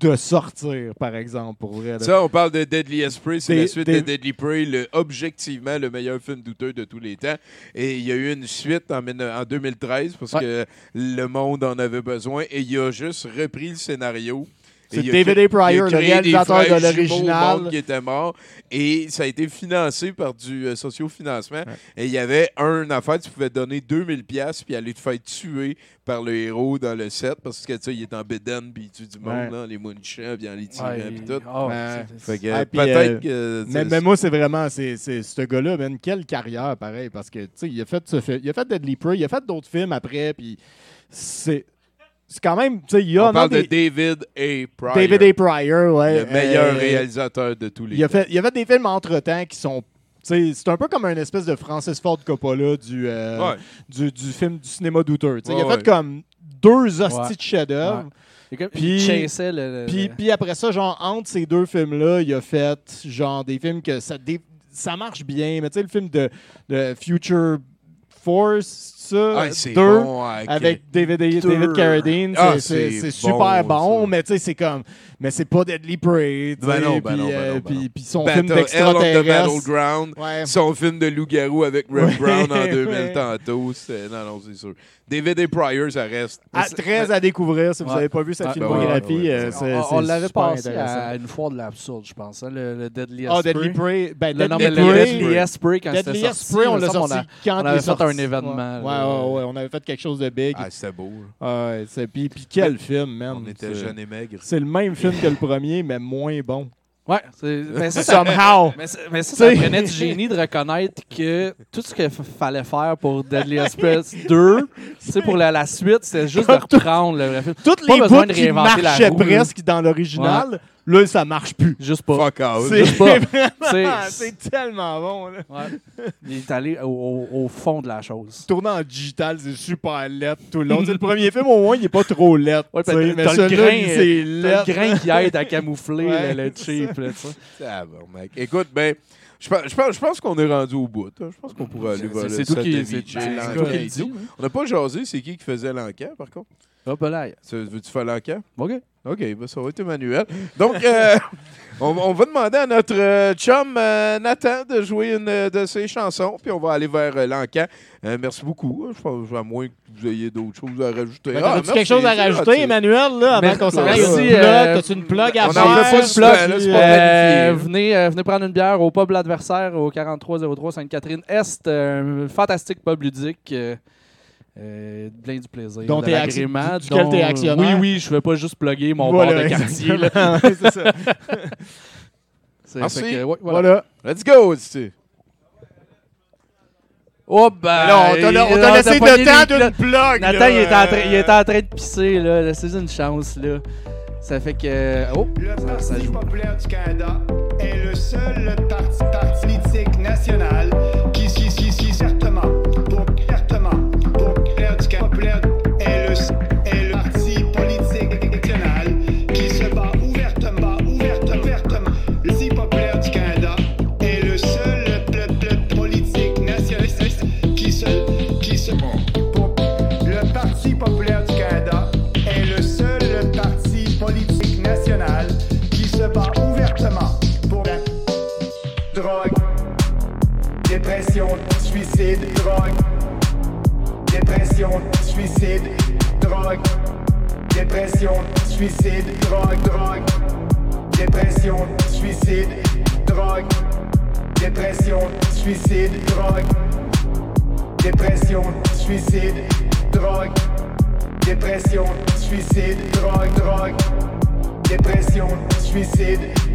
de sortir, par exemple, pour vrai. là. Ça, on parle de Deadly Prey, c'est la suite de Deadly Prey, le, objectivement le meilleur film douteux de tous les temps. Et il y a eu une suite en, mille- en 2013 parce Ouais. que le monde en avait besoin et il a juste repris le scénario. C'est David A. Pryor, le réalisateur de l'original. monde qui était mort. Et ça a été financé par du euh, sociofinancement. Et il y avait un affaire, tu pouvais donner 2000 pièces puis aller te faire tuer par le héros dans le set parce que tu sais, il est en bédaine puis il tue du monde, Ouais. là, les moonchants, bien les tirant Ouais, puis tout. oh, Ouais. c'est- Fait que Ah, puis, peut-être euh, que. Mais, mais moi, c'est vraiment, c'est, c'est ce gars-là, man, quelle carrière, pareil, parce que, tu sais, il a fait ce il a fait Deadly Prey, il a fait d'autres films après, puis c'est, c'est quand même, tu sais, il y a On parle de David A. Pryor. David A. Pryor, ouais. Le meilleur euh, réalisateur de tous les Il a, temps. fait, il a fait des films entre-temps qui sont, tu sais, c'est un peu comme un espèce de Francis Ford Coppola du, euh, Ouais. du, du film du cinéma douteux, tu sais. il a Ouais, fait ouais. comme deux hosties Ouais. de chefs-d'œuvre. Ouais. Puis- le. le- Puis, après ça, genre, entre ces deux films-là, il a fait, genre, des films que ça, dé- ça marche bien. Mais tu sais, le film de, de Future Force, ça, Ah, deux, bon, ok. avec David. David Carradine, Ah, c'est- bon, super bon, ça. mais tu sais, c'est comme, mais c'est pas Deadly Prey, Ben non, ben puis, non, ben non, ben puis- non. puis son Battle- film d'extraterrestre. Ouais. son film de loup-garou avec Red Ouais, Brown en 2000 ouais. tantôt. Non, non, c'est sûr. David A. Pryor, ça reste. Ah, très à découvrir si vous Ouais. n'avez pas vu sa Ouais, filmographie. ouais, ouais, euh, on, l'avait passé à une fois de l'absurde, je pense. hein, le, le Deadly Ah. Deadly Prey. Ben, mais Deadly le Prey. Deadly Spray, quand c'était Deadly sorti. Spray, on l'a sorti a- quand on avait fait un événement. Ouais, là. ouais, on avait fait quelque chose de big. Ah, c'était beau. là. Ah ouais, c'est- puis, puis quel film, man. On était C'est- jeunes et maigres. C'est le même film que le premier, mais moins bon. Ouais, c'est- mais ça, Somehow. Mais, ça- mais ça, prenait du génie de reconnaître que tout ce qu'il fallait faire pour Deadly Express 2, tu sais, pour la, la suite, c'était juste de reprendre le vrai film. Toutes Pas les besoin bouts de qui réinventer la marchaient presque dans l'original, là, ça marche plus. Juste pas. Fuck out. C'est Juste pas. vraiment- C'est- c'est tellement bon. Là. Ouais. Il est allé au, au- au fond de la chose. Tourné en digital, c'est super lettre tout le long. Tu sais, le premier film, au moins, il est pas trop lettre. Ouais, tu sais, t'as- mais t'as le celui-là, grain, il- c'est lettre. le grain qui aide à camoufler Ouais, le, le c'est cheap. ça. Là, tu sais. Bon, mec. Écoute, ben, je pense, je pense, je pense qu'on est rendu au bout. hein. Je pense qu'on pourrait aller C'est- voir le c'est toi set qui- de c'est- l'enquête qui tout. hein. On n'a pas jasé, c'est qui qui faisait l'enquête, par contre? Hop là. Veux-tu faire l'enquête? OK. OK, ben ça va être Emmanuel. Donc, euh, on, on va demander à notre euh, chum euh, Nathan de jouer une de ses chansons, puis on va aller vers euh, l'encan. Euh, merci beaucoup. Je pense, à moins que vous ayez d'autres choses à rajouter. Ben, Ah, T'as-tu merci, quelque chose à rajouter. Emmanuel, là, avant qu'on s'en aille? Plug? euh, T'as-tu une plug à on faire? en fait pas de là, Euh, planifié. venez, euh, venez prendre une bière au pub L'Adversaire au 4303 Sainte-Catherine-Est. euh, Un fantastique pub ludique. Euh, plein du plaisir. Dont de t'es acti- l'agrément, duquel dont- t'es actionnaire. Oui, oui, je ne vais pas juste plugger mon Voilà, bar de quartier. Ouais, c'est ça. C'est- Merci. que, ouais, voilà. Voilà. Let's go, tu Oh, ben, Alors, on t'a- on t'a laissé le temps les- d'une plug. Nathan, là. il était, en train, il était en train de pisser, là. Laissez une chance, là. Ça fait que. Oh, Le ça, ça Parti joue. populaire du Canada est le seul parti, parti politique national dépression, suicide, drogue, dépression, suicide, drogue, dépression, suicide, drogue, drogue, dépression, suicide, drogue, dépression, suicide, drogue, dépression, suicide, drogue, dépression, suicide, drogue, drogue, dépression, suicide.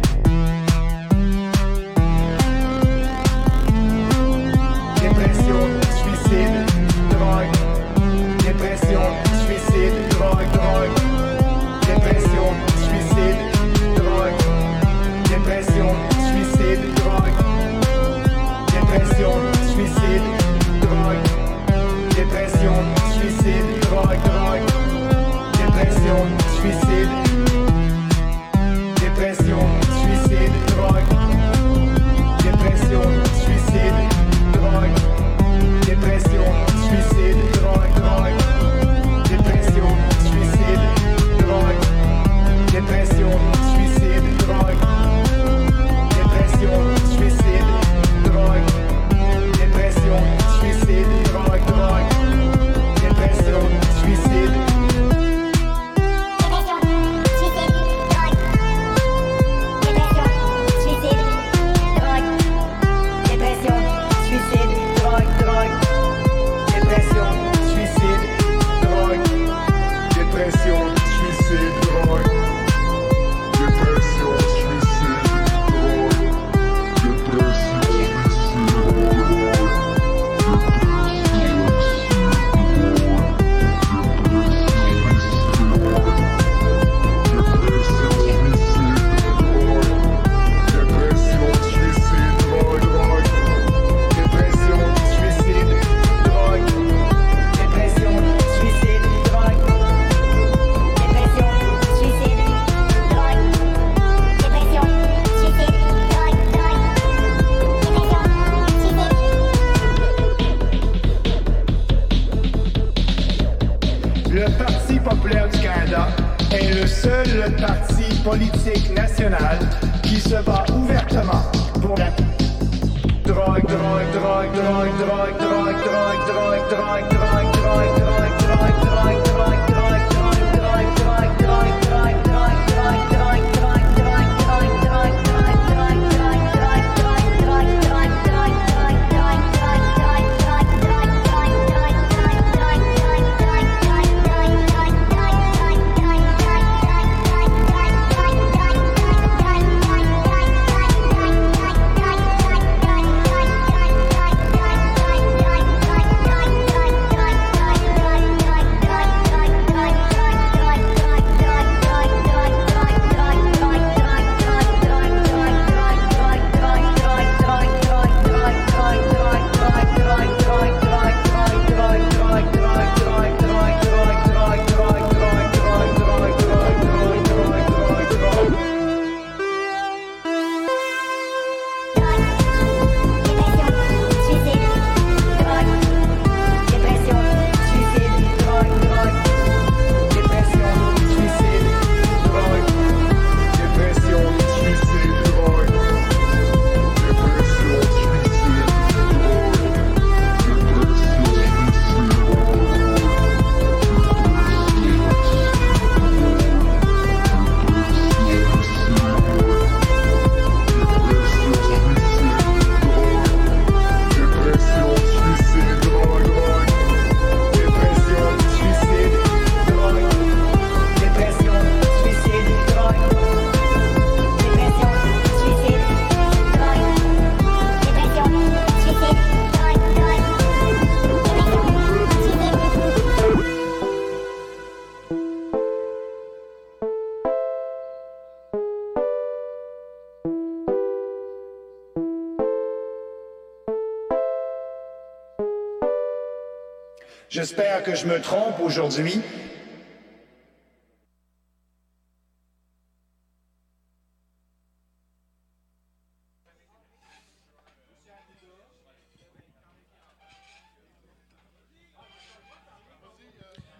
Je me trompe aujourd'hui?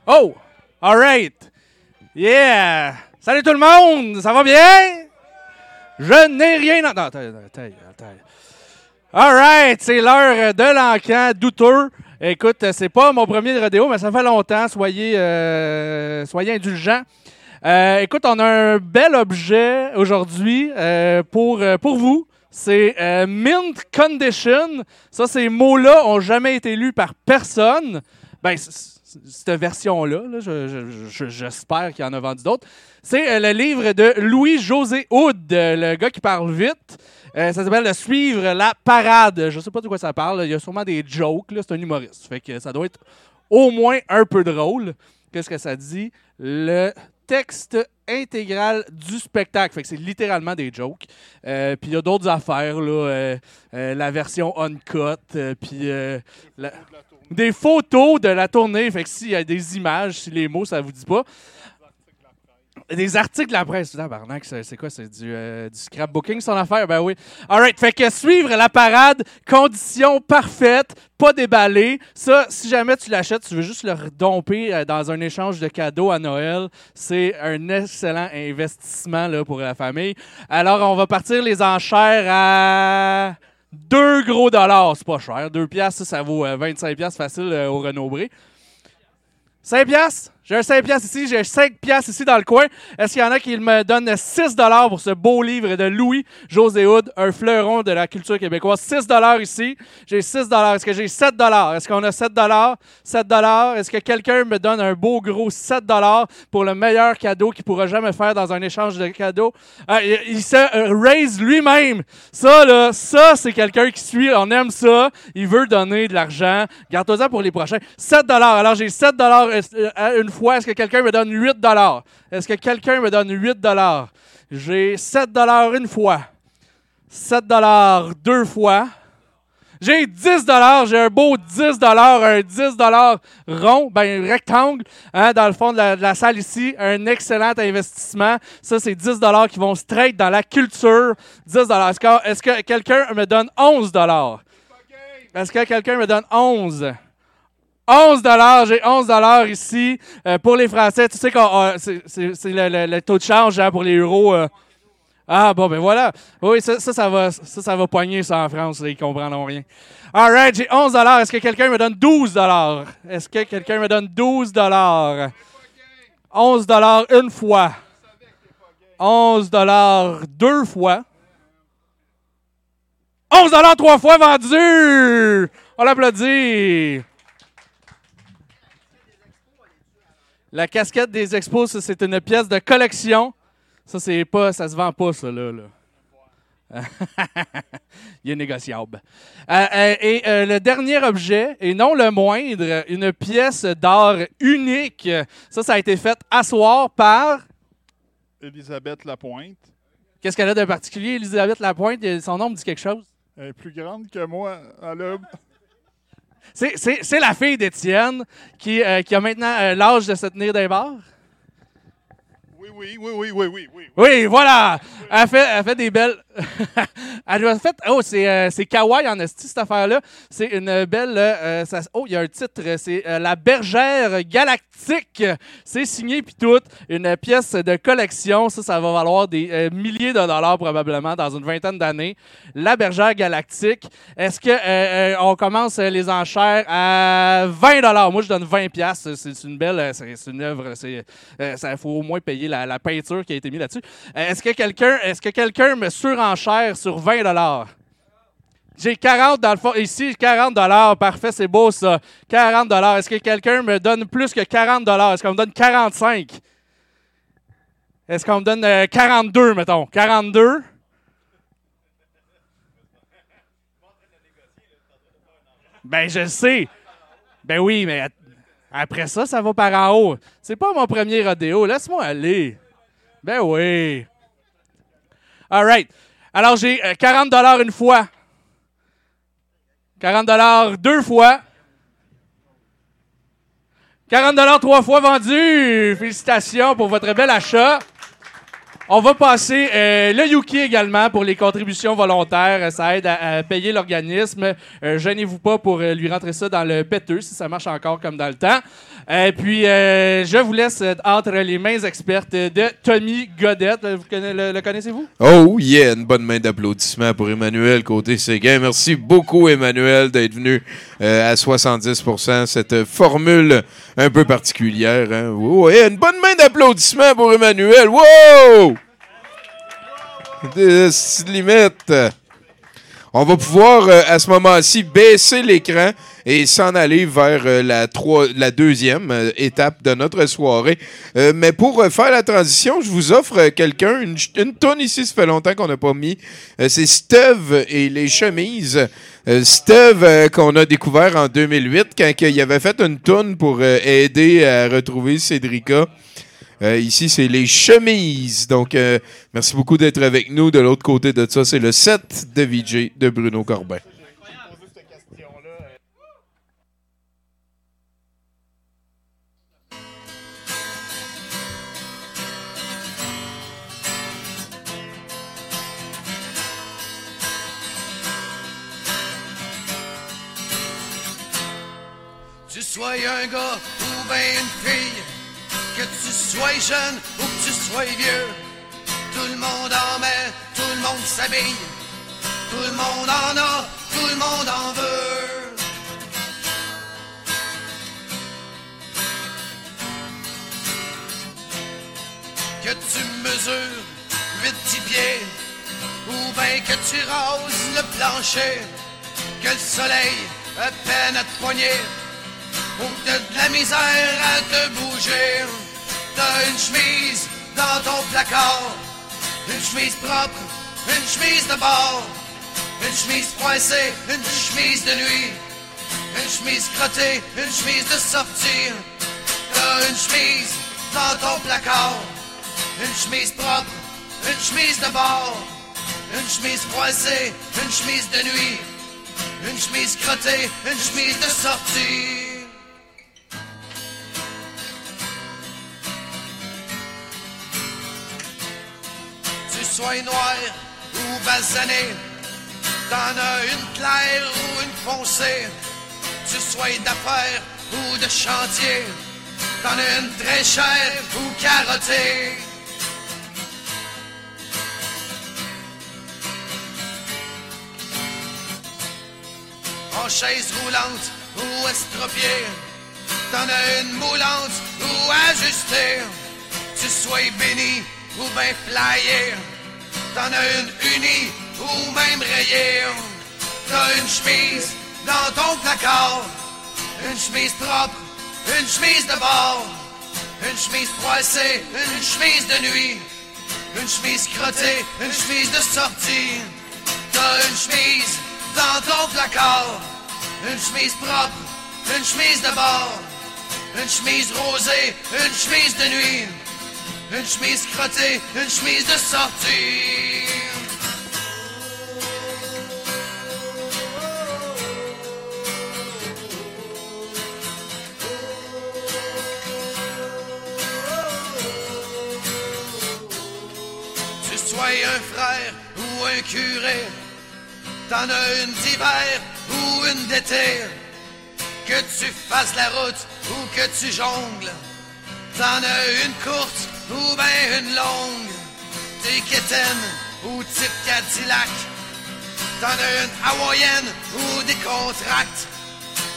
Oh! All right! Yeah! Salut tout le monde! Ça va bien? Je n'ai rien... en- Non, attends, attends, attends. All right! C'est l'heure de l'encan douteux. Écoute, c'est pas mon premier rodéo, mais ça fait longtemps. Soyez, euh, soyez indulgents. Euh, écoute, on a un bel objet aujourd'hui euh, pour, euh, pour vous. C'est euh, Mint Condition. Ça, ces mots-là n'ont jamais été lus par personne. Ben, cette version-là, là, je- je- je- j'espère qu'il y en a vendu d'autres. C'est euh, le livre de Louis-José Houd, euh, le gars qui parle vite. Euh, ça s'appelle Suivre la parade. Je sais pas de quoi ça parle. Il y a sûrement des jokes. C'est un humoriste. Fait que ça doit être au moins un peu drôle. Qu'est-ce que ça dit? Le texte intégral du spectacle. Fait que c'est littéralement des jokes. Euh, puis il y a d'autres affaires, là. euh, euh, la version uncut, puis des photos de la tournée. Fait que s'il y a des images, si les mots, ça vous dit pas. Des articles de la presse. Tabarnak, c'est quoi? C'est du, euh, du scrapbooking, son affaire? Ben oui. All right. Fait que suivre la parade, conditions parfaites, pas déballé. Ça, si jamais tu l'achètes, tu veux juste le redomper euh, dans un échange de cadeaux à Noël, c'est un excellent investissement là, pour la famille. Alors, on va partir les enchères à 2 gros dollars. C'est pas cher. 2 piastres, ça, ça vaut euh, 25 piastres facile euh, au Renault Bré. 5 piastres? J'ai un 5 piastres ici, j'ai 5 piastres ici dans le coin. Est-ce qu'il y en a qui me donnent 6 dollars pour ce beau livre de Louis José Houd, un fleuron de la culture québécoise? 6 dollars ici. J'ai 6 dollars. Est-ce que j'ai 7 dollars? Est-ce qu'on a 7 dollars? 7 dollars. Est-ce que quelqu'un me donne un beau gros 7 dollars pour le meilleur cadeau qu'il pourra jamais faire dans un échange de cadeaux? Ah, il, se euh, raise lui-même. Ça, là, ça, c'est quelqu'un qui suit. On aime ça. Il veut donner de l'argent. Garde-toi-en pour les prochains. 7 dollars. Alors, j'ai 7 dollars euh, une fois. Est-ce que quelqu'un me donne 8 dollars? Est-ce que quelqu'un me donne 8 dollars? J'ai 7 dollars une fois. 7 dollars deux fois. J'ai 10 dollars, j'ai un beau 10 dollars, un 10 dollars rond, ben rectangle, hein, dans le fond de la, de la salle ici, un excellent investissement. Ça, c'est 10 dollars qui vont straight dans la culture. 10 dollars. Est-ce que, est-ce que quelqu'un me donne 11 dollars? Est-ce que quelqu'un me donne 11? 11 J'ai 11 ici euh, pour les Français. Tu sais que c'est c'est le, le- le taux de change hein, pour les euros. euh. Ah, bon, ben voilà. Oui, ça, ça, va, ça, ça va poigner ça en France. là, ils comprendront rien. All right, j'ai 11 Est-ce que quelqu'un me donne 12 Est-ce que quelqu'un me donne 12 11 une fois. 11 deux fois. 11 trois fois vendu! On l'applaudit! La casquette des expos, c'est une pièce de collection. Ça, c'est pas, ça se vend pas, ça, là. là. Il est négociable. Euh, euh, et euh, le dernier objet, et non le moindre, une pièce d'art unique. Ça, ça a été fait asseoir par. Elisabeth Lapointe. Qu'est-ce qu'elle a de particulier, Elisabeth Lapointe? Son nom me dit quelque chose? Elle est plus grande que moi. Elle a- C'est- la fille d'Étienne qui, euh, a maintenant euh, l'âge de se tenir d'un bar. Oui, oui, oui, oui, oui, oui, oui. Voilà. Elle fait, elle fait des belles. elle a fait. Oh, c'est euh, kawaii en esti, cette affaire-là. C'est une belle. euh, oh, il y a un titre. C'est euh, La Bergère Galactique. C'est signé puis tout. Une pièce de collection. Ça, ça va valoir des euh, milliers de dollars probablement dans une vingtaine d'années. La Bergère Galactique. Est-ce que on commence les enchères à 20 dollars? Moi, je donne 20 pièces. C'est une belle. C'est une œuvre. Ça faut au moins payer la, la peinture qui a été mise là-dessus. Euh, Est-ce que quelqu'un est-ce que quelqu'un me surenchère sur 20 dollars? J'ai 40 dans le fond. Ici, 40 dollars. Parfait, c'est beau ça. 40 dollars. Est-ce que quelqu'un me donne plus que 40 dollars? Est-ce qu'on me donne 45? Est-ce qu'on me donne euh, 42, mettons? 42? Ben, je le sais. Ben oui, mais après ça, ça va par en haut. C'est pas mon premier rodéo. Laisse-moi aller. Ben oui. All right. Alors, j'ai euh, 40 une fois. 40 deux fois. 40 trois fois vendu. Félicitations pour votre bel achat. On va passer euh, le Yuki également pour les contributions volontaires. Ça aide à, à payer l'organisme. Euh, Gênez-vous pas pour euh, lui rentrer ça dans le péteux si ça marche encore comme dans le temps. Euh, puis, euh, je vous laisse euh, entre les mains expertes de Tommy Godette. Vous le- connaissez-vous? Oh yeah, une bonne main d'applaudissements pour Emmanuel côté Séguin. Merci beaucoup Emmanuel d'être venu à 70%, cette formule un peu particulière. Hein? Oh, yeah, une bonne main d'applaudissements pour Emmanuel. Wow! Des. On va pouvoir euh, à ce moment-ci baisser l'écran et s'en aller vers euh, la, trois- la deuxième euh, étape de notre soirée. Mais pour faire la transition, je vous offre quelqu'un, une, une tonne ici, ça fait longtemps qu'on n'a pas mis. C'est Steve et les chemises. Steve qu'on a découvert en 2008 quand il avait fait une tonne pour aider à retrouver Cédrica. Euh, ici, c'est les chemises. Donc, euh, merci beaucoup d'être avec nous. De l'autre côté de ça, c'est le set de VJ de Bruno Corbin. Tu sois un gars ou ben une fille, que tu sois jeune ou que tu sois vieux, tout le monde en met, tout le monde s'habille, tout le monde en a, tout le monde en veut. Que tu mesures 8 petits pieds, ou ben que tu rases le plancher, que le soleil a peine à te poigner, ou que de la misère à te bouger. T'as une chemise dans ton placard, une chemise propre, une chemise de bord, une chemise froissée, une chemise de nuit, une chemise crottée, une chemise de sortie. T'as une chemise dans ton placard, une chemise propre, une chemise de bord, une chemise froissée, une chemise de nuit, une chemise crottée, une chemise de sortie. Sois noir ou basané, t'en as une claire ou une foncée. Tu sois d'affaires ou de chantier. T'en as une très chère ou carottée. En chaise roulante ou estropiée, t'en as une moulante ou ajustée. Tu sois béni ou flyé, t'en as une unie ou même rayée. T'as une chemise dans ton placard, une chemise propre, une chemise de bord, une chemise froissée, une chemise de nuit, une chemise crottée, une chemise de sortie. T'as une chemise dans ton placard, une chemise propre, une chemise de bord, une chemise rosée, une chemise de nuit, une chemise crottée, une chemise de sortie. Tu sois un frère ou un curé, t'en as une d'hiver ou une d'été. Que tu fasses la route ou que tu jongles, t'en as une courte ou ben une longue. T'es quétaine ou type Cadillac, t'en as une hawaïenne ou des contracts.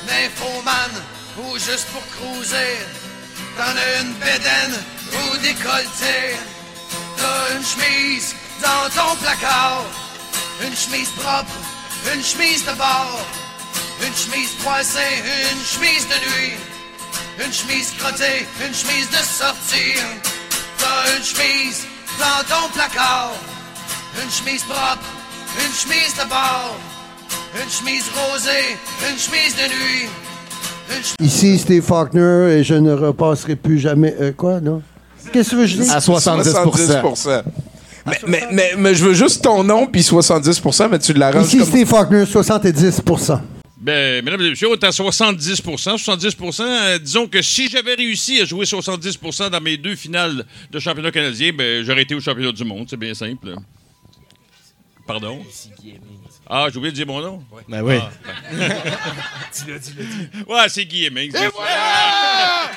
Nymphoman ou juste pour cruiser, t'en as une bédaine ou décolleté. T'as une chemise dans ton placard, une chemise propre, une chemise de bord, une chemise froissée, une chemise de nuit, une chemise crottée, une chemise de sortie. T'as une chemise dans ton placard, une chemise propre, une chemise de bord, une chemise rosée, une chemise de nuit. Une chemise Ici, Steve Faulkner, et je ne repasserai plus jamais. euh, quoi, non? Qu'est-ce que tu veux que je dise? 70%. Mais, mais, mais, mais je veux juste ton nom puis 70%, mais tu l'arranges Ici, comme... Steve Faulkner, 70 Ben, mesdames et messieurs, on est à 70% 70% euh, disons que si j'avais réussi à jouer 70% dans mes deux finales de championnat canadien, ben, j'aurais été au championnat du monde. C'est bien simple. Pardon? Ah, j'ai oublié de dire mon nom? Ben oui. Ah, ben. Ouais, c'est Guy Hemmings. Et voilà!